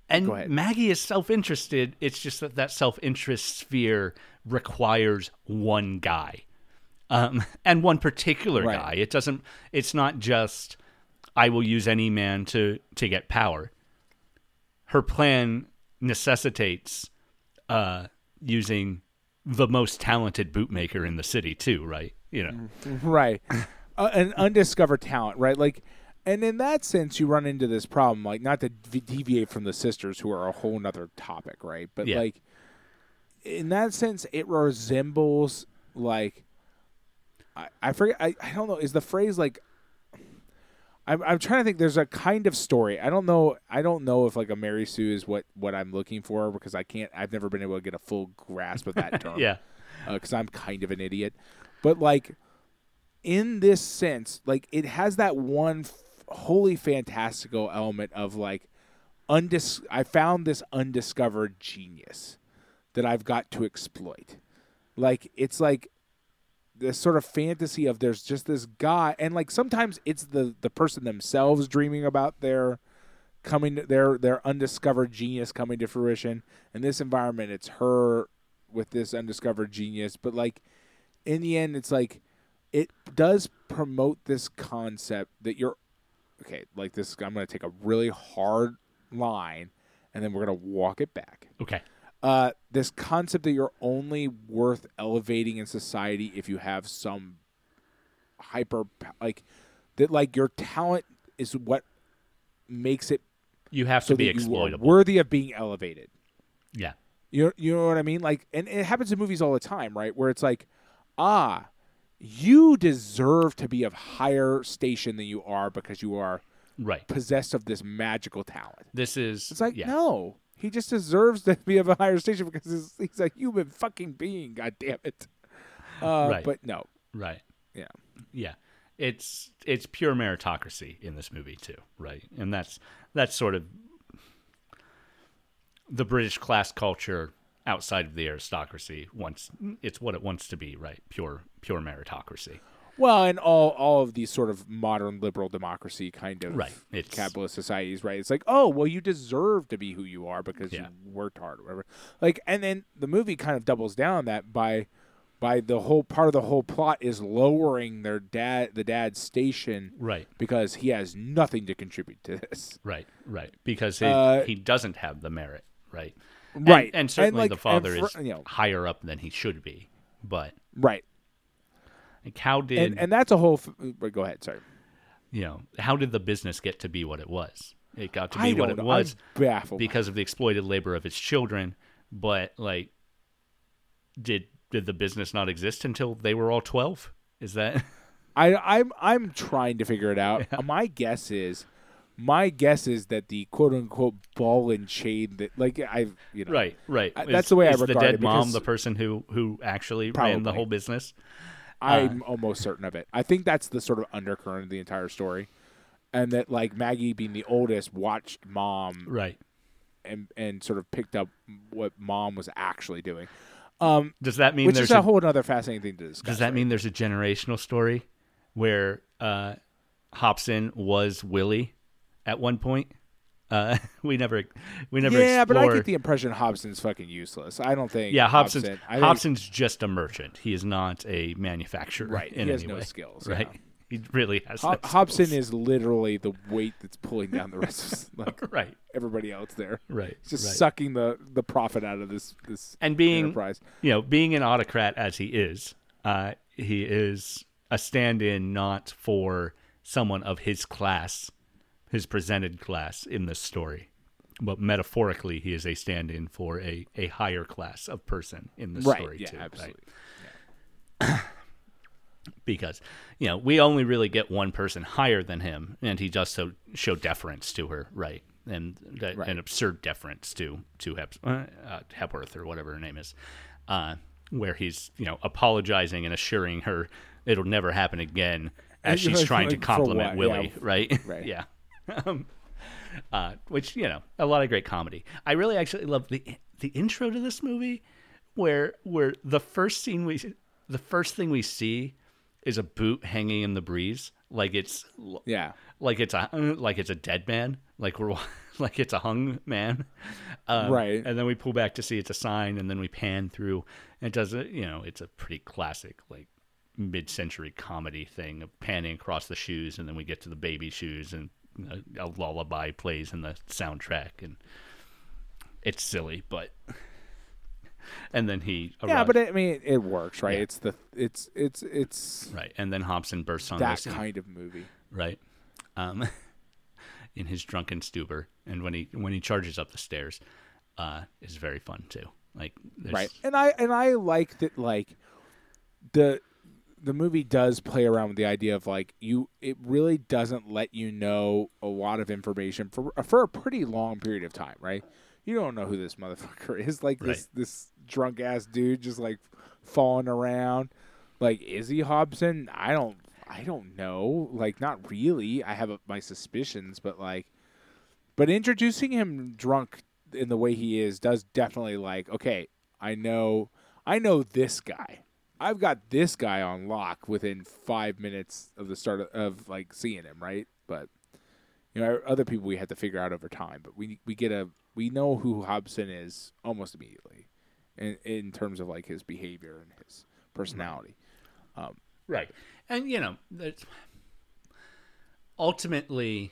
And Maggie is self interested. It's just that that self interest sphere requires one guy, um, <laughs> and one particular Right. guy. It doesn't. It's not just I will use any man to to get power. her plan necessitates uh, using the most talented bootmaker in the city too, right? You know, <laughs> right uh, an undiscovered talent right like and in that sense you run into this problem like not to deviate from the sisters who are a whole nother topic right but Yeah. like in that sense it resembles like i, I forget I, I don't know is the phrase like I'm, I'm trying to think there's a kind of story i don't know i don't know if like a mary sue is what what i'm looking for because i can't i've never been able to get a full grasp of that <laughs> term yeah, uh, because I'm kind of an idiot. But like in this sense, like it has that one wholly fantastical element of like undis. I found this undiscovered genius that I've got to exploit. Like it's like this sort of fantasy of there's just this guy, and like sometimes it's the the person themselves dreaming about their coming their their undiscovered genius coming to fruition. In this environment, it's her with this undiscovered genius, but like in the end, it's like it does promote this concept that you're okay. Like this, I'm going to take a really hard line, and then we're going to walk it back. okay, Uh, this concept that you're only worth elevating in society if you have some hyper like that like your talent is what makes it you have so to be that you are exploitable. worthy of being elevated. yeah, You you know what I mean? Like, and it happens in movies all the time, right? Where it's like, ah, you deserve to be of higher station than you are because you are right. possessed of this magical talent. This is It's like, yeah. no, he just deserves to be of a higher station because he's, he's a human fucking being. God damn it. Uh, Right. But no, Right. yeah, Yeah. It's it's pure meritocracy in this movie too, right? And that's that's sort of the British class culture outside of the aristocracy wants it's what it wants to be, right? Pure pure meritocracy. Well, and all all of these sort of modern liberal democracy kind of Right. It's capitalist societies, right? It's like, oh, well, you deserve to be who you are because Yeah. you worked hard, or whatever. Like, and then the movie kind of doubles down on that by by the whole part of the whole plot is lowering their dad, the dad's station, right. because he has nothing to contribute to this. Right, right. Because he, Uh, he doesn't have the merit, right? And- Right. And, certainly like, the father is you know, higher up than he should be. But right, like how did and and that's a whole. F- go ahead, sorry. you know, how did the business get to be what it was? It got to be what it was baffled. because of the exploited labor of its children. But like, did did the business not exist until they were all twelve? Is that I, I'm I'm trying to figure it out. <laughs> My guess is, my guess is that the quote unquote ball and chain that like I you know right? Right. I- Is- that's the way I is the dead it, mom the person who who actually probably. ran the whole business? I'm almost certain of it. I think that's the sort of undercurrent of the entire story, and that like Maggie being the oldest watched mom Right. and and sort of picked up what mom was actually doing. Um, Does that mean which there's is a a, whole other fascinating thing to discuss. does that right? mean there's a generational story where uh, Hobson was Willie at one point? Uh, <laughs> we never we never yeah, but I get the impression Hobson's fucking useless. I don't think. yeah Hobson's Hobson, think- Hobson's just a merchant. He is not a manufacturer. Right, In he has any no way, skills, Right. yeah. <laughs> He really has. Ho- no Hobson skills. is literally the weight that's pulling down the rest of <laughs> like right. everybody else there. Right. It's just right. sucking the the profit out of this this and being enterprise. you know being an autocrat as he is, uh, he is a stand-in not for someone of his class, his presented class in this story. But metaphorically, he is a stand-in for a, a higher class of person in the Right. story Yeah. too. right? absolutely. <clears throat> because you know we only really get one person higher than him, and he does so show deference to her, right? And that, Right. an absurd deference to to Hep, uh, uh, Hepworth or whatever her name is, uh, where he's you know apologizing and assuring her it'll never happen again as <laughs> she's trying to compliment? Willie, Yeah. right? <laughs> Right. yeah. Um, uh, which you know, a lot of great comedy. I really actually love the the intro to this movie, where where the first scene we the first thing we see is a boot hanging in the breeze, like it's Yeah. like it's a like it's a dead man, like we're <laughs> like it's a hung man, um, Right. And then we pull back to see it's a sign, and then we pan through. And it does it, you know, it's a pretty classic like mid-century comedy thing of panning across the shoes, and then we get to the baby shoes, and a, a lullaby plays in the soundtrack, and it's silly, but and then he Yeah, but it, I mean, it works, right? Yeah. It's the it's it's it's right, and then Hobson bursts on that kind of movie. right, um, <laughs> in his drunken stupor, and when he when he charges up the stairs, uh, is very fun too. Like right and i and i like that like the the movie does play around with the idea of like you it really doesn't let you know a lot of information for for a pretty long period of time right? You don't know who this motherfucker is. Like this Right. this drunk ass dude just like falling around. Like is he hobson? I don't i don't know. Like not really. I have my suspicions but like but introducing him drunk in the way he is does definitely like okay i know i know this guy i've got this guy on lock within five minutes of the start of, of like seeing him right but you know other people we had to figure out over time but we we get a we know who hobson is almost immediately in, in terms of like his behavior and his personality um, Right. And you know, ultimately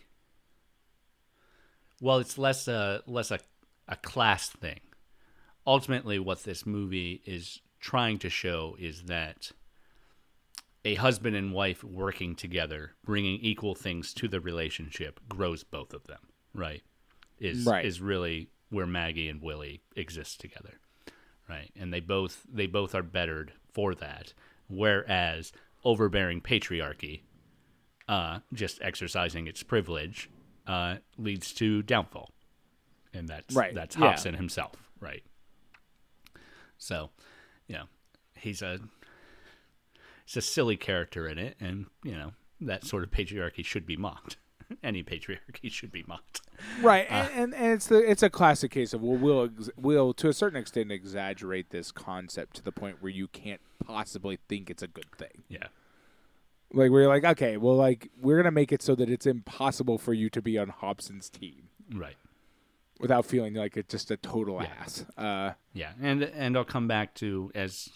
well, it's less a less a, a class thing. Ultimately what this movie is trying to show is that a husband and wife working together, bringing equal things to the relationship grows both of them, right? Is Right. is really where Maggie and Willie exist together. Right? And they both they both are bettered for that. Whereas overbearing patriarchy, uh, just exercising its privilege, uh, leads to downfall. And that's Right, that's yeah. Hobson himself, right? So, you know, he's a he's a silly character in it, and you know that sort of patriarchy should be mocked. <laughs> Any patriarchy should be mocked. right uh, and, and, and it's the it's a classic case of well we'll ex- we'll to a certain extent exaggerate this concept to the point where you can't possibly think it's a good thing Yeah, like we're like okay well like we're gonna make it so that it's impossible for you to be on hobson's team right. Without feeling like it's just a total Yeah. ass uh Yeah, and and I'll come back to as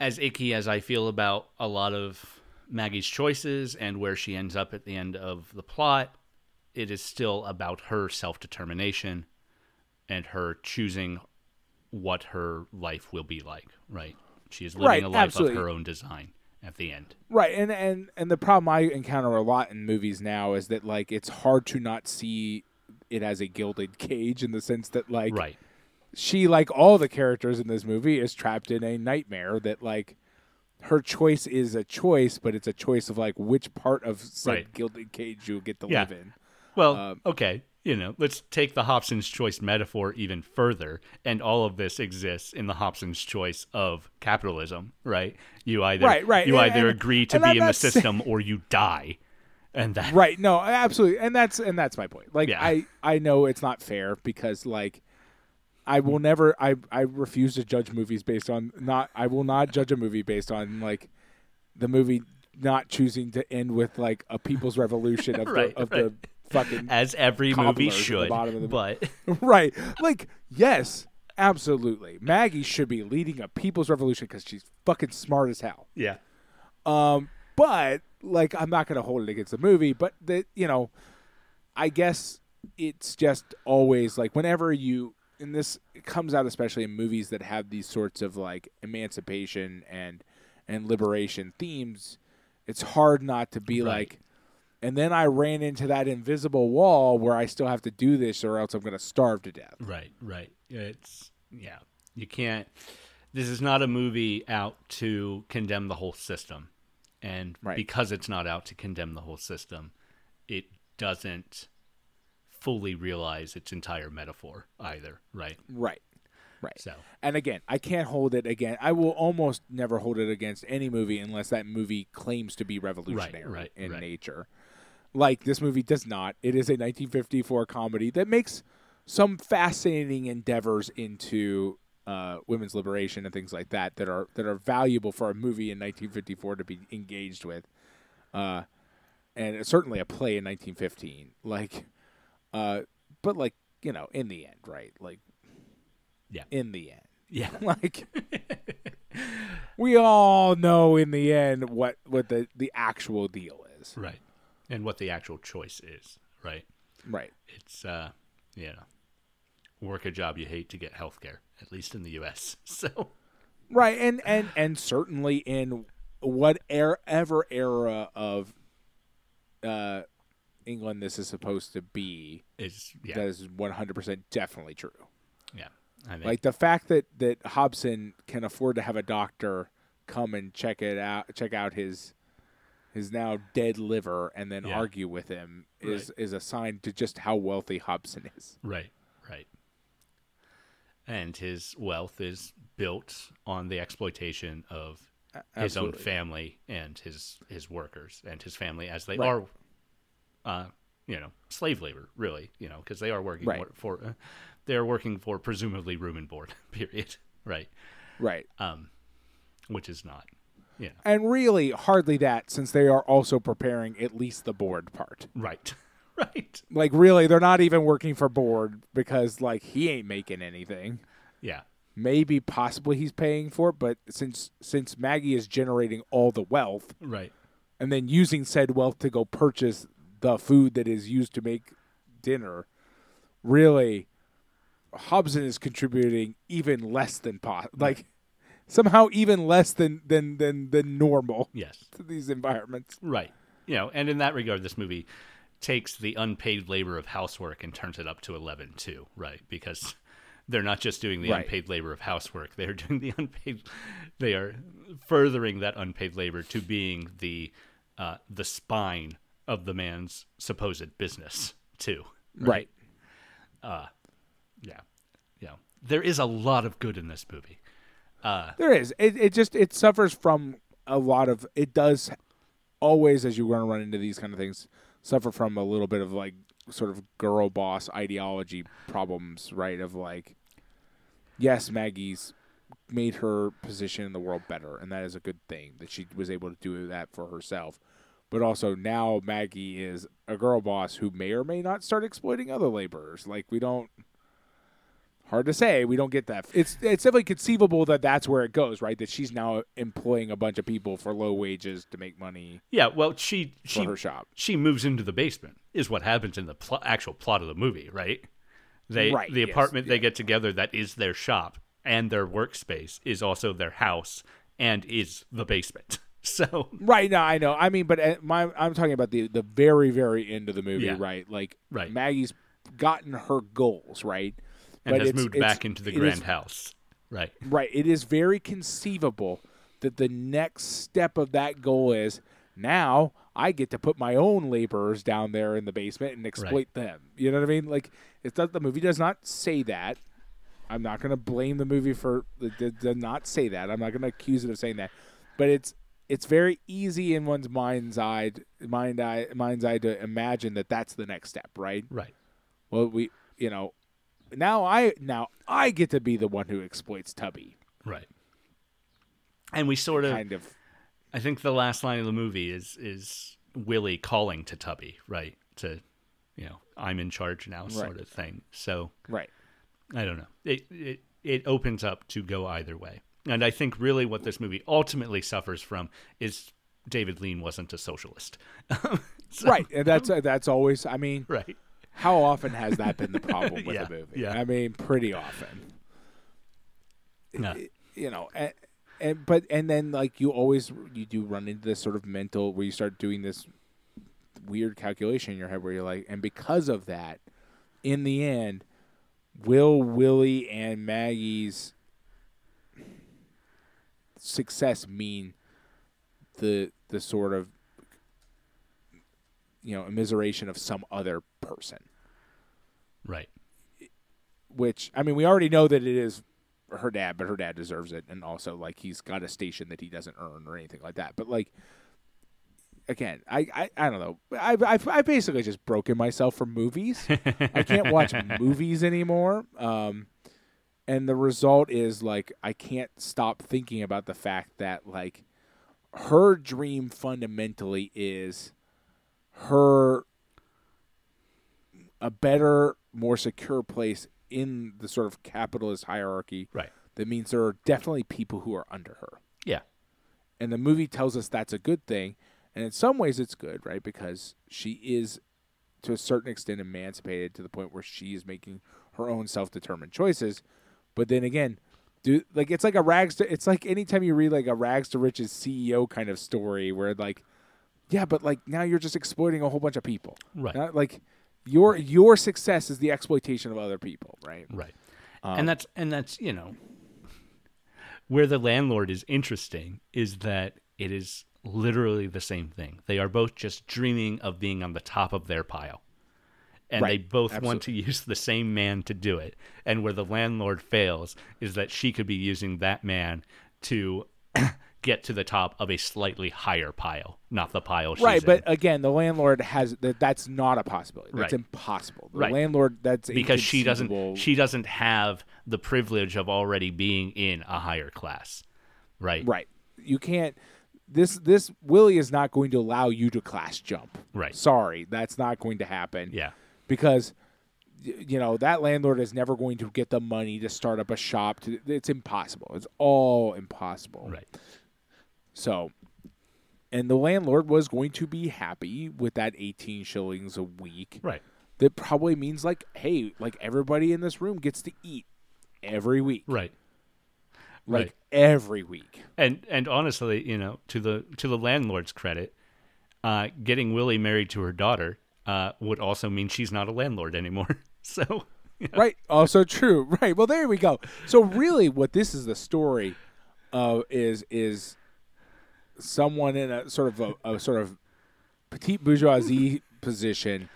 as icky as I feel about a lot of Maggie's choices and where she ends up at the end of the plot. It is still about her self determination and her choosing what her life will be like. Right? She is living Right, a life absolutely. of her own design at the end. Right, and and and the problem I encounter a lot in movies now is that like it's hard to not see it has a gilded <laughs> cage in the sense that like right. she like all the characters in this movie is trapped in a nightmare that like her choice is a choice, but it's a choice of like which part of said Right. gilded cage you'll get to Yeah. live in. Well, Um, okay, you know, let's take the Hobson's choice metaphor even further, and all of this exists in the Hobson's choice of capitalism, right? You either Right, right, you and- either and- agree to be I'm in the <laughs> system or you die, and that <laughs> Right, no, absolutely, and that's and that's my point. Like Yeah. I I know it's not fair because like I will never I I refuse to judge movies based on not I will not judge a movie based on like the movie not choosing to end with like a people's revolution of <laughs> Right, the of right. the fucking as every movie should. bottom of the- But <laughs> right. Like, yes, absolutely. Maggie should be leading a people's revolution because she's fucking smart as hell. yeah, Um, but like, I'm not going to hold it against the movie. But the, you know, I guess it's just always like whenever you, and this comes out especially in movies that have these sorts of like emancipation and and liberation themes. It's hard not to be Right. like. And then I ran into that invisible wall where I still have to do this, or else I'm going to starve to death. right, right. It's yeah, you can't. This is not a movie out to condemn the whole system, and Right. because it's not out to condemn the whole system, it doesn't fully realize its entire metaphor either, right? Right. Right. So And again, I can't hold it again. I will almost never hold it against any movie unless that movie claims to be revolutionary right, in right. nature. Like this movie does not. It is a 1954 comedy that makes some fascinating endeavors into uh, women's liberation and things like that that are that are valuable for a movie in 1954 to be engaged with. Uh, and certainly a play in 1915. <laughs> Like, uh, but like you know, in the end, right? Like, Yeah. in the end yeah, <laughs> like we all know in the end what what the the actual deal is right. And what the actual choice is, right? right It's uh, you know, work a job you hate to get health care, at least in the U.S. <laughs> So Right, and and and certainly in whatever era of uh, England this is supposed to be, it's yeah, that is one hundred percent definitely true. yeah. I think Like the fact that that Hobson can afford to have a doctor come and check it out, check out his his now dead liver, and then Yeah. argue with him is Right. is a sign to just how wealthy Hobson is. Right, right. And his wealth is built on the exploitation of his own family and his his workers and his family as they Right. are, uh, you know, slave labor, really, you know, because they are working Right. for, for uh, they're working for presumably room and board, <laughs> period, right? Right. Um, which is not, know, And really, hardly that, since they are also preparing at least the board part. right, <laughs> <laughs> right, Like, really, they're not even working for board because, like, he ain't making anything. yeah, Maybe, possibly, he's paying for it, but since since Maggie is generating all the wealth right, and then using said wealth to go purchase the food that is used to make dinner, really, Hobson is contributing even less than po- like somehow even less than than than than normal yes. to these environments. Right. You know, and in that regard, this movie takes the unpaid labor of housework and turns it up to 11 too, right? Because <laughs> they're not just doing the Right. unpaid labor of housework, <laughs> they're doing the unpaid they are furthering that unpaid labor to being the uh, the spine of the man's supposed business too. Right. Uh yeah. Yeah. There is a lot of good in this movie. Uh, There is. It it just it suffers from a lot of it does always as you run run into these kind of things suffer from a little bit of like sort of girl boss ideology problems, right? Of like yes, Maggie's made her position in the world better and that is a good thing that she was able to do that for herself. But also now Maggie is a girl boss who may or may not start exploiting other laborers. Like we don't hard to say. We don't get that. It's it's definitely conceivable that that's where it goes, right? That she's now employing a bunch of people for low wages to make money Yeah, well, she she her shop. she moves into the basement is what happens in the pl- actual plot of the movie right they Right, the yes, apartment they yeah. get together that is their shop and their workspace is also their house and is the basement <laughs> so Right now, I know. I mean, but uh, my I'm talking about the the very very end of the movie, Yeah. right? Like Right. Maggie's gotten her goals, right? And But has moved back into the it is- grand house right Right. It is very conceivable that the next step of that goal is now I get to put my own laborers down there in the basement and exploit them. You know what I mean? Like it's not the movie does not say that. I'm not going to blame the movie for did not say that. I'm not going to accuse it of saying that. But it's it's very easy in one's mind's eye mind eye mind's eye to imagine that that's the next step, right? right Well, we you know now I now I get to be the one who exploits Tubby. right and we sort of Kind of i think the last line of the movie is is willie calling to tubby right to you know i'm in charge now sort Right. of thing so right. I don't know. It, it it opens up to go either way. And I think really what this movie ultimately suffers from is David Lean wasn't a socialist. <laughs> So- right, and that's uh, that's always. I mean, Right. How often has that been the problem <laughs> with Yeah, a movie? yeah. I mean, pretty often. No. You know, and, and but and then like you always you do run into this sort of mental where you start doing this weird calculation in your head where you're like, and because of that, in the end, will Willie and Maggie's success mean the the sort of you know immiseration of some other person? Right. which I mean, we already know that it is her dad, but her dad deserves it, and also like he's got a station that he doesn't earn or anything like that. But like, again, I I, I don't know. I I I basically just broken myself from movies. I can't watch <laughs> movies anymore. Um, and the result is like I can't stop thinking about the fact that like her dream fundamentally is her a better, more secure place in the sort of capitalist hierarchy. Right. That means there are definitely people who are under her. Yeah. And the movie tells us that's a good thing. And in some ways it's good, right? Because she is to a certain extent emancipated to the point where she is making her own self-determined choices. But then again, do like it's like a rags to it's like anytime you read like a rags to riches CEO kind of story where like yeah, but like now you're just exploiting a whole bunch of people. Right. Not, like your your success is the exploitation of other people, right? Right. Um, and that's and that's you know where the landlord is interesting is that it is literally the same thing. They are both just dreaming of being on the top of their pile. And they Right. both want to <laughs> use the same man to do it. And where the landlord fails is that she could be using that man to get to the top of a slightly higher pile, not the pile she's right, in. but again, the landlord has that. That's not a possibility. That's Right. impossible. The Right. landlord. That's because she doesn't she doesn't have the privilege of already being in a higher class. Right. Right. You can't. This this Willie is not going to allow you to class jump. Right. Sorry, that's not going to happen. Yeah. Because you know that landlord is never going to get the money to start up a shop. To, it's impossible. It's all impossible. Right. So, and the landlord was going to be happy with that 18 shillings a week. Right. That probably means like, hey, like everybody in this room gets to eat every week. Right. Like Right. every week. And and honestly, you know, to the to the landlord's credit, uh, getting Willie married to her daughter uh, would also mean she's not a landlord anymore. <laughs> so right. Also true. <laughs> Right. Well, there we go. So really, what this is the story of is is someone in a sort of a, a sort of petite bourgeoisie position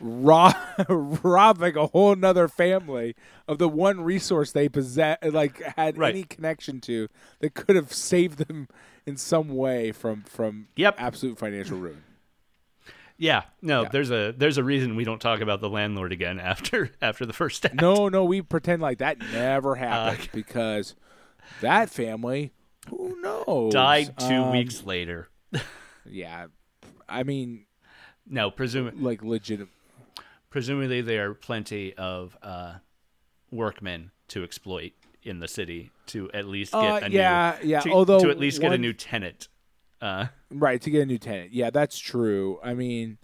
rob, <laughs> robbing a whole nother family of the one resource they possess like had Right. any connection to that could have saved them in some way from from Yep. absolute financial ruin yeah, no, Yeah. there's a there's a reason we don't talk about the landlord again <laughs> after after the first act. No, no, we pretend like that never Uh, happened because that family, who knows, Died two Um, weeks later. Yeah, I mean, No, presum- like legit. presumably there are plenty of uh, workmen to exploit in the city to at least get Uh, a yeah, new yeah. to, Although to at least get a new tenant. Uh, Right to get a new tenant. Yeah, that's true. I mean,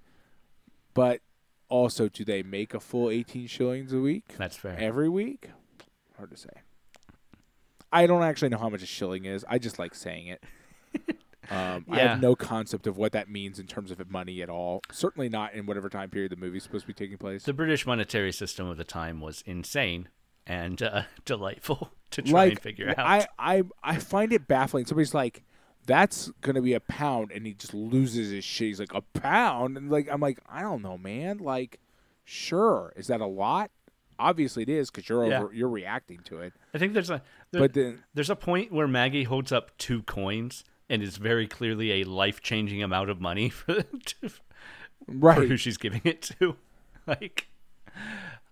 but also, do they make a full eighteen shillings a week that's fair. every week? Hard to say. I don't actually know how much a shilling is. I just like saying it. <laughs> Um, I have no concept of what that means in terms of money at all. Certainly not in whatever time period the movie's supposed to be taking place. The British monetary system of the time was insane and uh, <laughs> delightful to try and figure out. I, I I find it baffling. Somebody's like, "That's gonna be a pound," and he just loses his shit. He's like, "A pound?" And like, I'm like, I don't know, man. Like, sure, is that a lot? Obviously, it is because you're Yeah. over, you're reacting to it. I think there's a there- But then, there's a point where Maggie holds up two coins and is very clearly a life changing amount of money <laughs> for, to, for who she's giving it to. <laughs> like,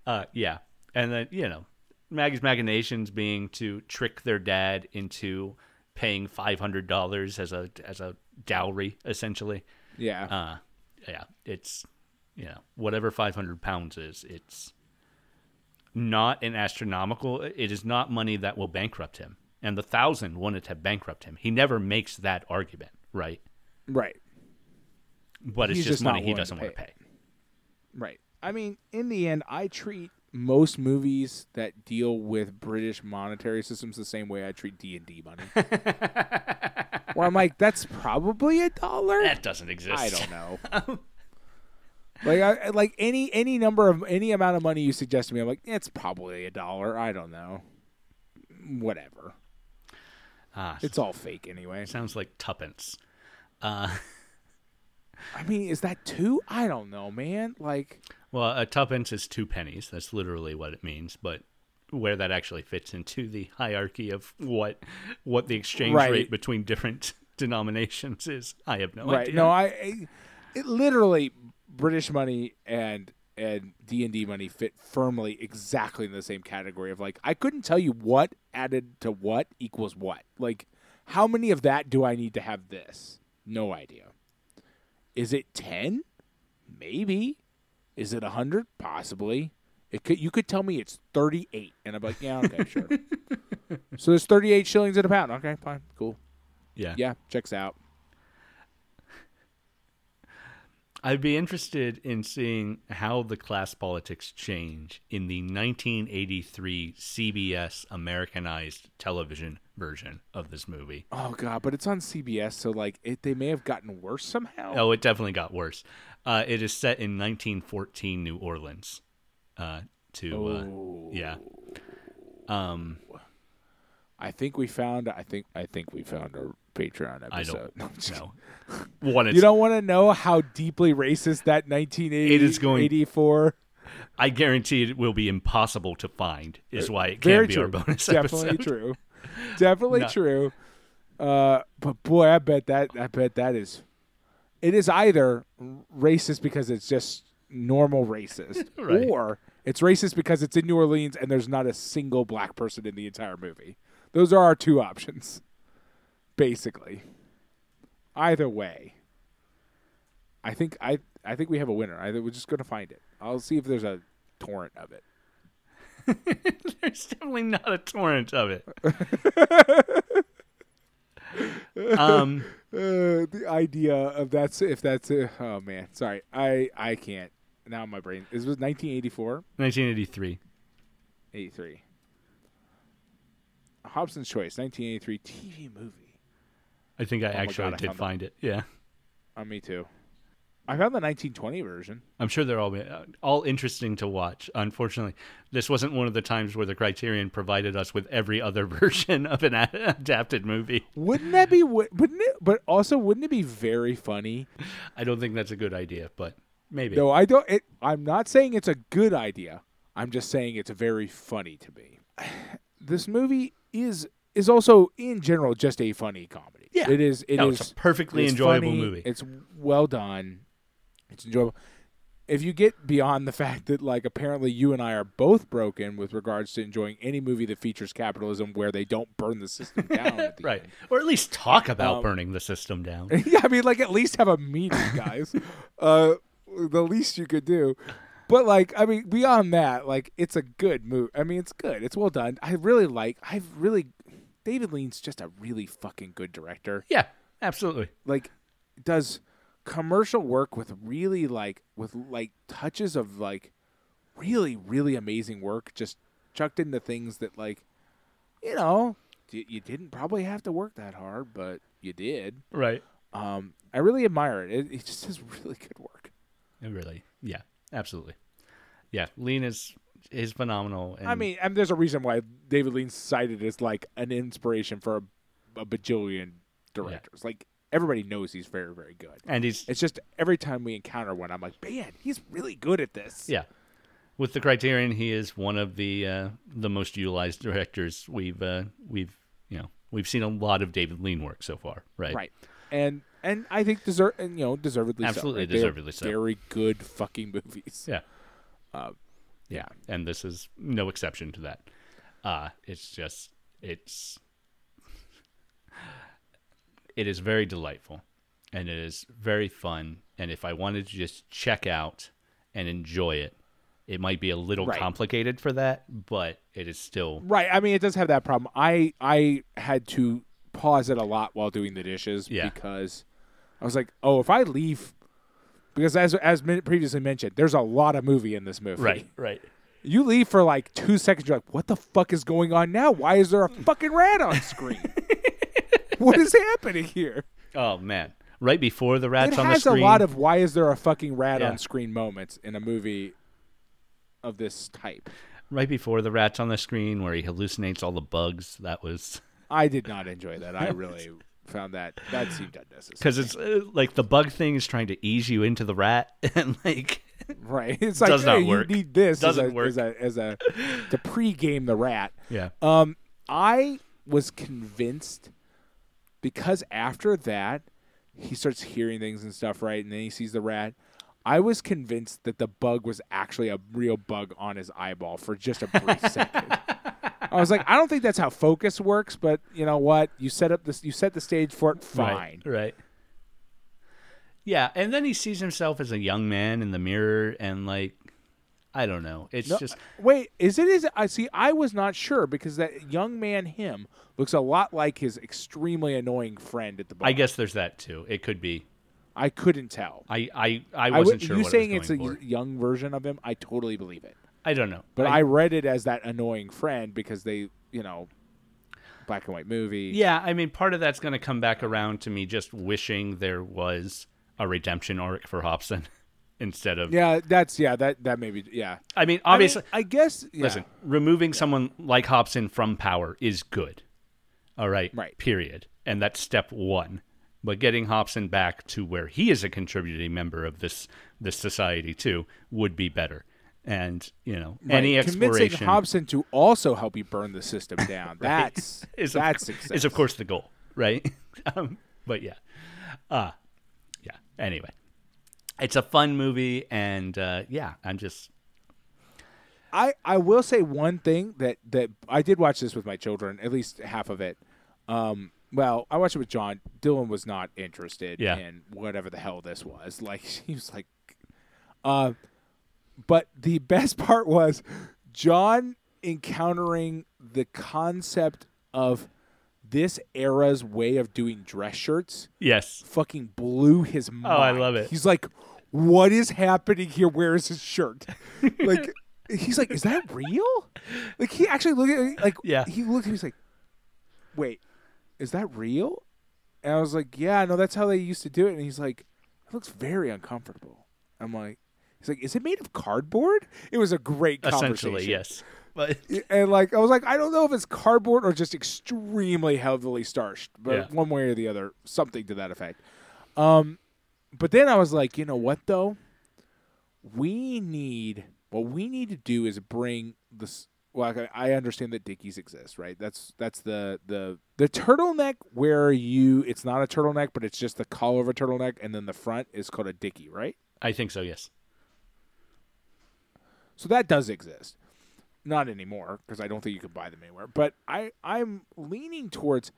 uh, yeah, and then you know, Maggie's machinations being to trick their dad into paying five hundred dollars as a as a dowry, essentially. Yeah, Uh, yeah, it's you know whatever five hundred pounds is, it's not an astronomical. It is not money that will bankrupt him, and the thousand wouldn't have bankrupt him. He never makes that argument, right? right, But it's just, just money he doesn't want to pay right. I mean, in the end, I treat most movies that deal with British monetary systems the same way I treat D and D money. <laughs> Where I'm like, that's probably a dollar. That doesn't exist. I don't know. <laughs> like I, like any any number of any amount of money you suggest to me, I'm like, it's probably a dollar. I don't know. Whatever. Ah, It's all fake anyway. sounds like tuppence. Uh, <laughs> I mean, is that two? I don't know, man. Like, well, a tuppence is two pennies. That's literally what it means. But where that actually fits into the hierarchy of what what the exchange Right. rate between different <laughs> denominations is, I have no right? idea. No, I, I it literally British money and and D and D money fit firmly exactly in the same category of like I couldn't tell you what added to what equals what. Like, how many of that do I need to have this? No idea. Is it ten? Maybe. Is it hundred? Possibly. It could. You could tell me it's thirty-eight, and I'm like, yeah, okay, sure. <laughs> so there's thirty-eight shillings in a pound. Okay, fine, cool. yeah. Yeah, checks out. I'd be interested in seeing how the class politics change in the 1983 CBS Americanized television version of this movie. Oh god, but it's on CBS, so like it, they may have gotten worse somehow. Oh, it definitely got worse. Uh, it is set in 1914 New Orleans. Uh, to uh, yeah. Um, I think we found. I think. I think we found a Patreon I episode. <laughs> don't know. One, you don't want to know how deeply racist that 1980 It is going- 84. I guarantee it will be impossible to find. Is why it can't be true. our bonus <laughs> Definitely episode. true. Definitely No. true. Uh, but boy, I bet that. I bet that is. It is either racist because it's just normal racist, <laughs> Right. or it's racist because it's in New Orleans and there's not a single black person in the entire movie. Those are our two options, basically. Either way, I think I I think we have a winner. I we're just gonna find it. I'll see if there's a torrent of it. <laughs> There's definitely not a torrent of it. <laughs> um, Uh, the idea of that's if that's uh, oh man, sorry, I I can't. Now my brain. This was 1984, 1983. 83. Hobson's Choice, 1983 TV movie. I think I Oh actually God, I did found it. find it. Yeah, Uh, me too. I found the 1920 version. I'm sure they're all uh, all interesting to watch. Unfortunately, this wasn't one of the times where the Criterion provided us with every other <laughs> version of an adapted movie. Wouldn't that be? Wouldn't it? But also, wouldn't it be very funny? I don't think that's a good idea, but maybe. No, I don't. It, I'm not saying it's a good idea. I'm just saying it's very funny to me. <sighs> This movie is is also in general just a funny comedy. Yeah. it is. It is no, it's a perfectly it's enjoyable funny, movie. It's well done. It's enjoyable. If you get beyond the <laughs> fact that, like, apparently you and I are both broken with regards to enjoying any movie that features capitalism where they don't burn the system <laughs> down. At the right, end. or at least talk about Um, burning the system down. <laughs> yeah, I mean, like, at least have a meeting, guys. uh, the least you could do. But like, I mean, beyond that, like, it's a good movie. I mean, it's good. It's well done. I really like. I really, David Lean's just a really fucking good director. yeah, absolutely. Like, does commercial work with really like with like touches of like really really amazing work just chucked into things that like you know you, didn't probably have to work that hard but you did Right. um, I really admire it. It, it just is <laughs> really good work. It really, yeah, absolutely. Yeah, Lean is is phenomenal. And I mean, and there's a reason why David Lean cited as like an inspiration for a, a bajillion directors. Like everybody knows he's very, very good. and he's It's just every time we encounter one, I'm like, man, he's really good at this. yeah, with the Criterion, he is one of the uh, the most utilized directors we've uh, we've you know we've seen a lot of David Lean work so far. Right. right. And and I think deserve and you know deservedly Absolutely so. right? They're deservedly so. Very good fucking movies. Yeah. Uh, Yeah, and this is no exception to that. Uh, it's just it's it is very delightful and it is very fun. And if I wanted to just check out and enjoy it, it might be a little Right. complicated for that, but it is still Right. I mean, it does have that problem. I I had to pause it a lot while doing the dishes Yeah. because I was like, oh, if I leave, because as as previously mentioned, there's a lot of movie in this movie. right, right. You leave for like two seconds, you're like, what the fuck is going on now? Why is there a fucking rat on screen? <laughs> what is happening here? Oh man, right before the rats it on the screen has a lot of why is there a fucking rat Yeah. on screen moments in a movie of this type. right before the rats on the screen where he hallucinates all the bugs. That was I did not enjoy that. I really <laughs> found that that seemed unnecessary. because it's uh, like the bug thing is trying to ease you into the rat, <laughs> and like Right. It's like Does not work. you need this Doesn't as a, work. as a as a to pregame the rat. yeah, Um I was convinced because after that he starts hearing things and stuff, right? And then he sees the rat. I was convinced that the bug was actually a real bug on his eyeball for just a brief second. <laughs> I was like, I don't think that's how focus works, but you know what? You set up this you set the stage for it, fine. Right, right. Yeah, and then he sees himself as a young man in the mirror, and like, I don't know. It's No, just wait, is it? Is I see? I was not sure because that young man, him, looks a lot like his extremely annoying friend at the bar. I guess there's that too. It could be. I couldn't tell. I I, I I wasn't would- sure you saying it it's a for. young version of him, I totally believe it. I don't know. But I, read it as that annoying friend because they, you know, black and white movie. Yeah, I mean, part of that's going to come back around to me just wishing there was a redemption arc for Hobson <laughs> instead of. Yeah, that's yeah, that that maybe yeah. I mean, I mean, obviously, I, guess yeah. listen, removing someone like Hobson from power is good. All right. Right. Period. And that's step one. But getting Hobson back to where he is a contributing member of this this society too would be better. And you know, any Right. exploration convincing Hobson to also help you burn the system <laughs> down. That's <laughs> is of, that's is of course the goal, right? <laughs> um, but yeah, uh, yeah. Anyway, it's a fun movie, and uh, yeah, I'm just I, I will say one thing that, that I did watch this with my children, at least half of it. Um, well, I watched it with John. Dylan was not interested Yeah. in whatever the hell this was. Like he was like, uh, but the <laughs> best part was John encountering the concept of this era's way of doing dress shirts yes, fucking blew his mind. Oh, I love it. He's like, "What is happening here? Where is his shirt?" <laughs> like, he's like, "Is that real?" Like, he actually looked at me, like, Yeah. He looked at me, he's like, "Wait, is that real?" And I was like, "Yeah, no, that's how they used to do it." And he's like, "It looks very uncomfortable." I'm like, "He's like, is it made of cardboard?" It was a great conversation. essentially yes. But And like I was like, I don't know if it's cardboard or just extremely heavily starched, but Yeah. one way or the other, something to that effect. Um, but then I was like, you know what though? We need what we need to do is bring this. Well, I understand that Dickies exist, right? That's that's the the the turtleneck where you it's not a turtleneck, but it's just the collar of a turtleneck, and then the front is called a Dickie, right? I think so. Yes. So that does exist. Not anymore because I don't think you can buy them anywhere. But I I'm leaning towards.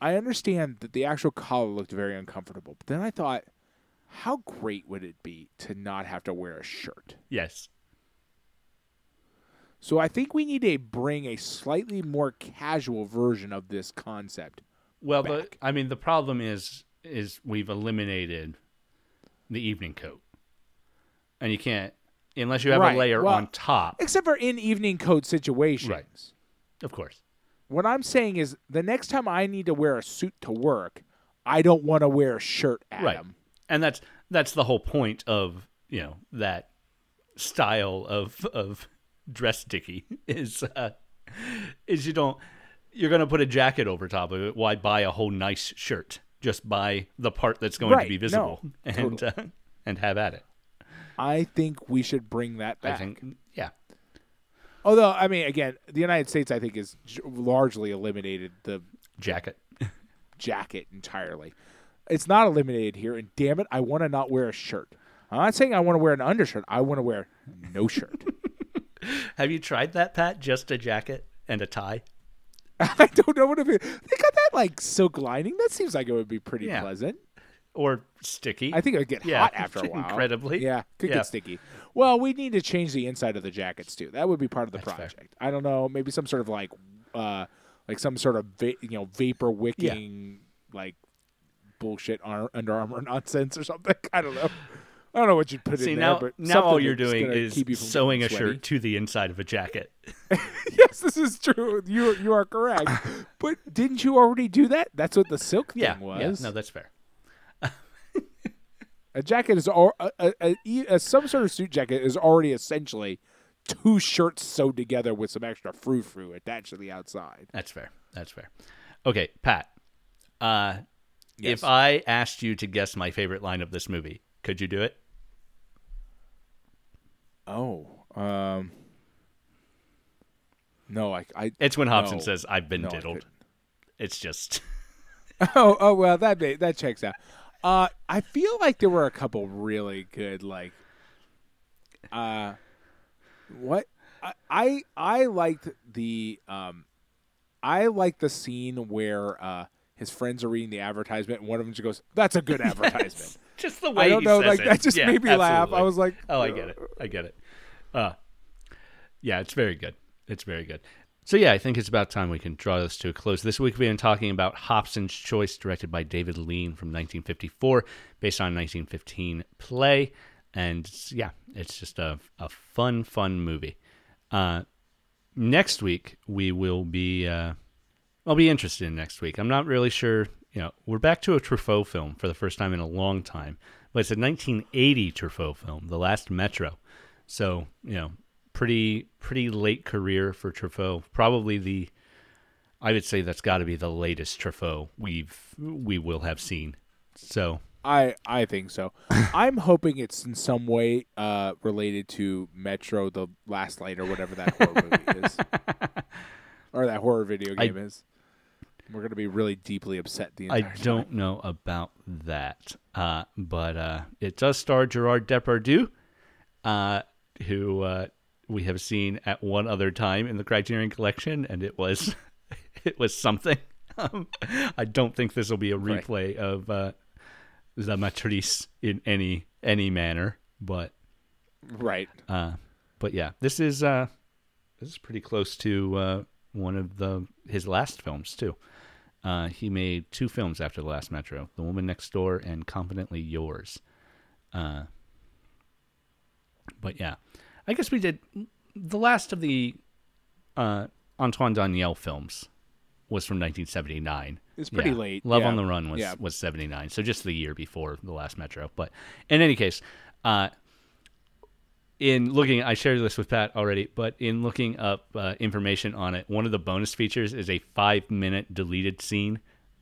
I understand that the actual collar looked very uncomfortable, but then I thought, how great would it be to not have to wear a shirt? Yes. So I think we need to bring a slightly more casual version of this concept. Well, the I mean, the problem is is we've eliminated the evening coat, and you can't unless you have Right, a layer well- on top. Except for in evening coat situations. Of course. What I'm saying is the next time I need to wear a suit to work, I don't want to wear a shirt, Right. Adam. and that's that's the whole point of you know that style of of dress dicky <laughs> is uh, is you don't you're gonna put a jacket over top of it. Why buy a whole nice shirt? Just buy the part that's going Right, to be no, visible <laughs> and totally. uh, and have at it. I think we should bring that back. I think yeah. Although, I mean, again, the United States, I think, is j- largely eliminated the Jacket. <laughs> jacket entirely. It's not eliminated here, and damn it, I want to not wear a shirt. I'm not saying I want to wear an undershirt. I want to wear no shirt. <laughs> Have you tried that, Pat? Just a jacket and a tie? <laughs> I don't know what it is. They got that like silk lining. That seems like it would be pretty Yeah. pleasant. Or sticky? I think it would get Yeah, hot after a while. incredibly. Yeah, could Yeah. get sticky. Well, we need to change the inside of the jackets too. That would be part of the That's fair. project. I don't know, maybe some sort of like, uh, like some sort of va- you know vapor wicking like bullshit ar- Under Armour <laughs> nonsense or something. I don't know. I don't know what you'd put See in now, there, but now all you're doing is sewing a shirt to the inside of a jacket. <laughs> <laughs> yes, this is true. You you are correct. but didn't you already do that? That's what the silk thing Yeah, was. yeah. No, that's fair. A jacket is al- a, a, a, e- a some sort of suit jacket is already essentially two shirts sewed together with some extra frou frou attached to the outside. That's fair. That's fair. Okay, Pat. Uh, Yes. If I asked you to guess my favorite line of this movie, could you do it? Oh, um, no, I, I It's when Hobson No. says, "I've been No, diddled." It's just <laughs> oh, oh well, that ma- that checks out. Uh, I feel like there were a couple really good, like, uh, what I I, I liked the um, I liked the scene where uh his friends are reading the advertisement and one of them just goes, "That's a good <laughs> advertisement." just the way I don't know, like it. that just Yeah, made me laugh. I was like, "Oh, I get it. I get it." Uh, yeah, it's very good. It's very good. So yeah, I think it's about time we can draw this to a close. This week we've been talking about Hobson's Choice, directed by David Lean from 1954, based on a 1915 play, and yeah, it's just a a fun, fun movie. Uh, next week we will be. Uh, I'll be interested in next week. I'm not really sure. You know, we're back to a Truffaut film for the first time in a long time, but it's a 1980 Truffaut film, The Last Metro. So you know, pretty pretty late career for Truffaut. Probably the, I would say that's got to be the latest Truffaut we've we will have seen. So I I think so. <laughs> I'm hoping it's in some way uh, related to Metro: The Last Light or whatever that horror movie is, <laughs> or that horror video I- game is. We're gonna be really deeply upset the I don't time. know about that, uh, but uh, it does star Gerard Depardieu, uh, who uh, we have seen at one other time in the Criterion Collection, and it was <laughs> it was something. Um, I don't think this will be a Right. replay of uh, La Matrice in any any manner, but Right. uh, but yeah, this is uh, this is pretty close to uh, one of the his last films too. Uh, he made two films after the last Metro: The Woman Next Door and Confidently Yours. Uh, but yeah, I guess we did the last of the uh, Antoine Doinel films was from 1979. It's pretty Yeah. late. Love yeah. on the Run was Yeah. was 79, so just the year before the last Metro. But in any case, uh, in looking, I shared this with Pat already, but in looking up uh, information on it, one of the bonus features is a five minute deleted scene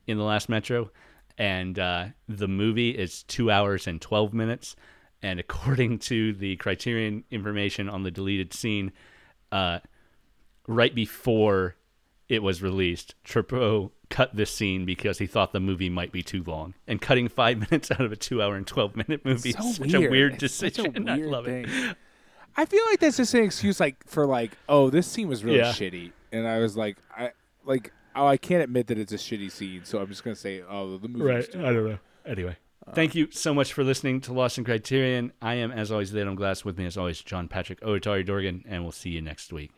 in the last Metro, and uh, the movie is two hours and 12 minutes. And according to the Criterion information on the deleted scene, uh, right before it was released, Truffaut cut this scene because he thought the movie might be too long. And cutting five <laughs> minutes out of a two hour and 12 minute movie so is such a weird It's such a decision. <laughs> I weird love it. I feel like that's just an excuse, like for like, oh, this scene was really Yeah. shitty, and I was like, I like, oh, I can't admit that it's a shitty scene, so I'm just gonna say, oh, the movie. Right. I don't know. Anyway. Thank you so much for listening to Lost in Criterion. I am, as always, Adam Glass. With me, as always, John Patrick Otari Dorgan, and we'll see you next week.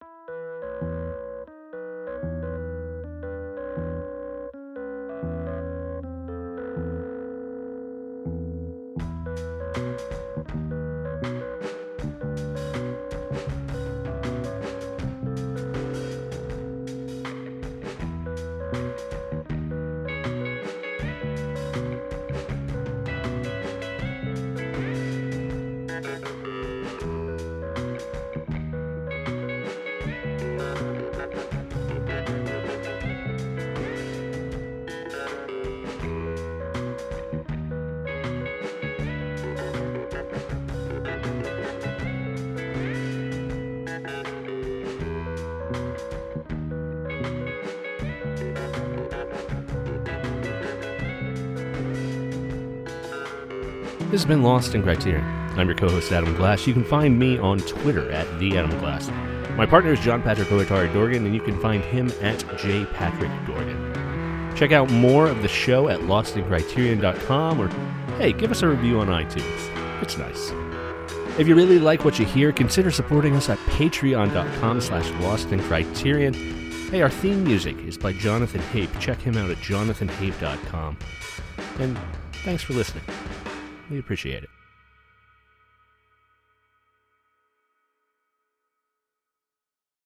Has been Lost in Criterion. I'm your co-host Adam Glass. You can find me on Twitter at the Adam Glass. My partner is John Patrick Oatari Dorgan, and you can find him at J Patrick Dorgan. Check out more of the show at lostincriterion.com, or hey, give us a review on iTunes. It's nice. If you really like what you hear, consider supporting us at patreon.com slash lostincriterion. Hey, our theme music is by Jonathan Hape. Check him out at jonathanhape.com. And thanks for listening. We appreciate it.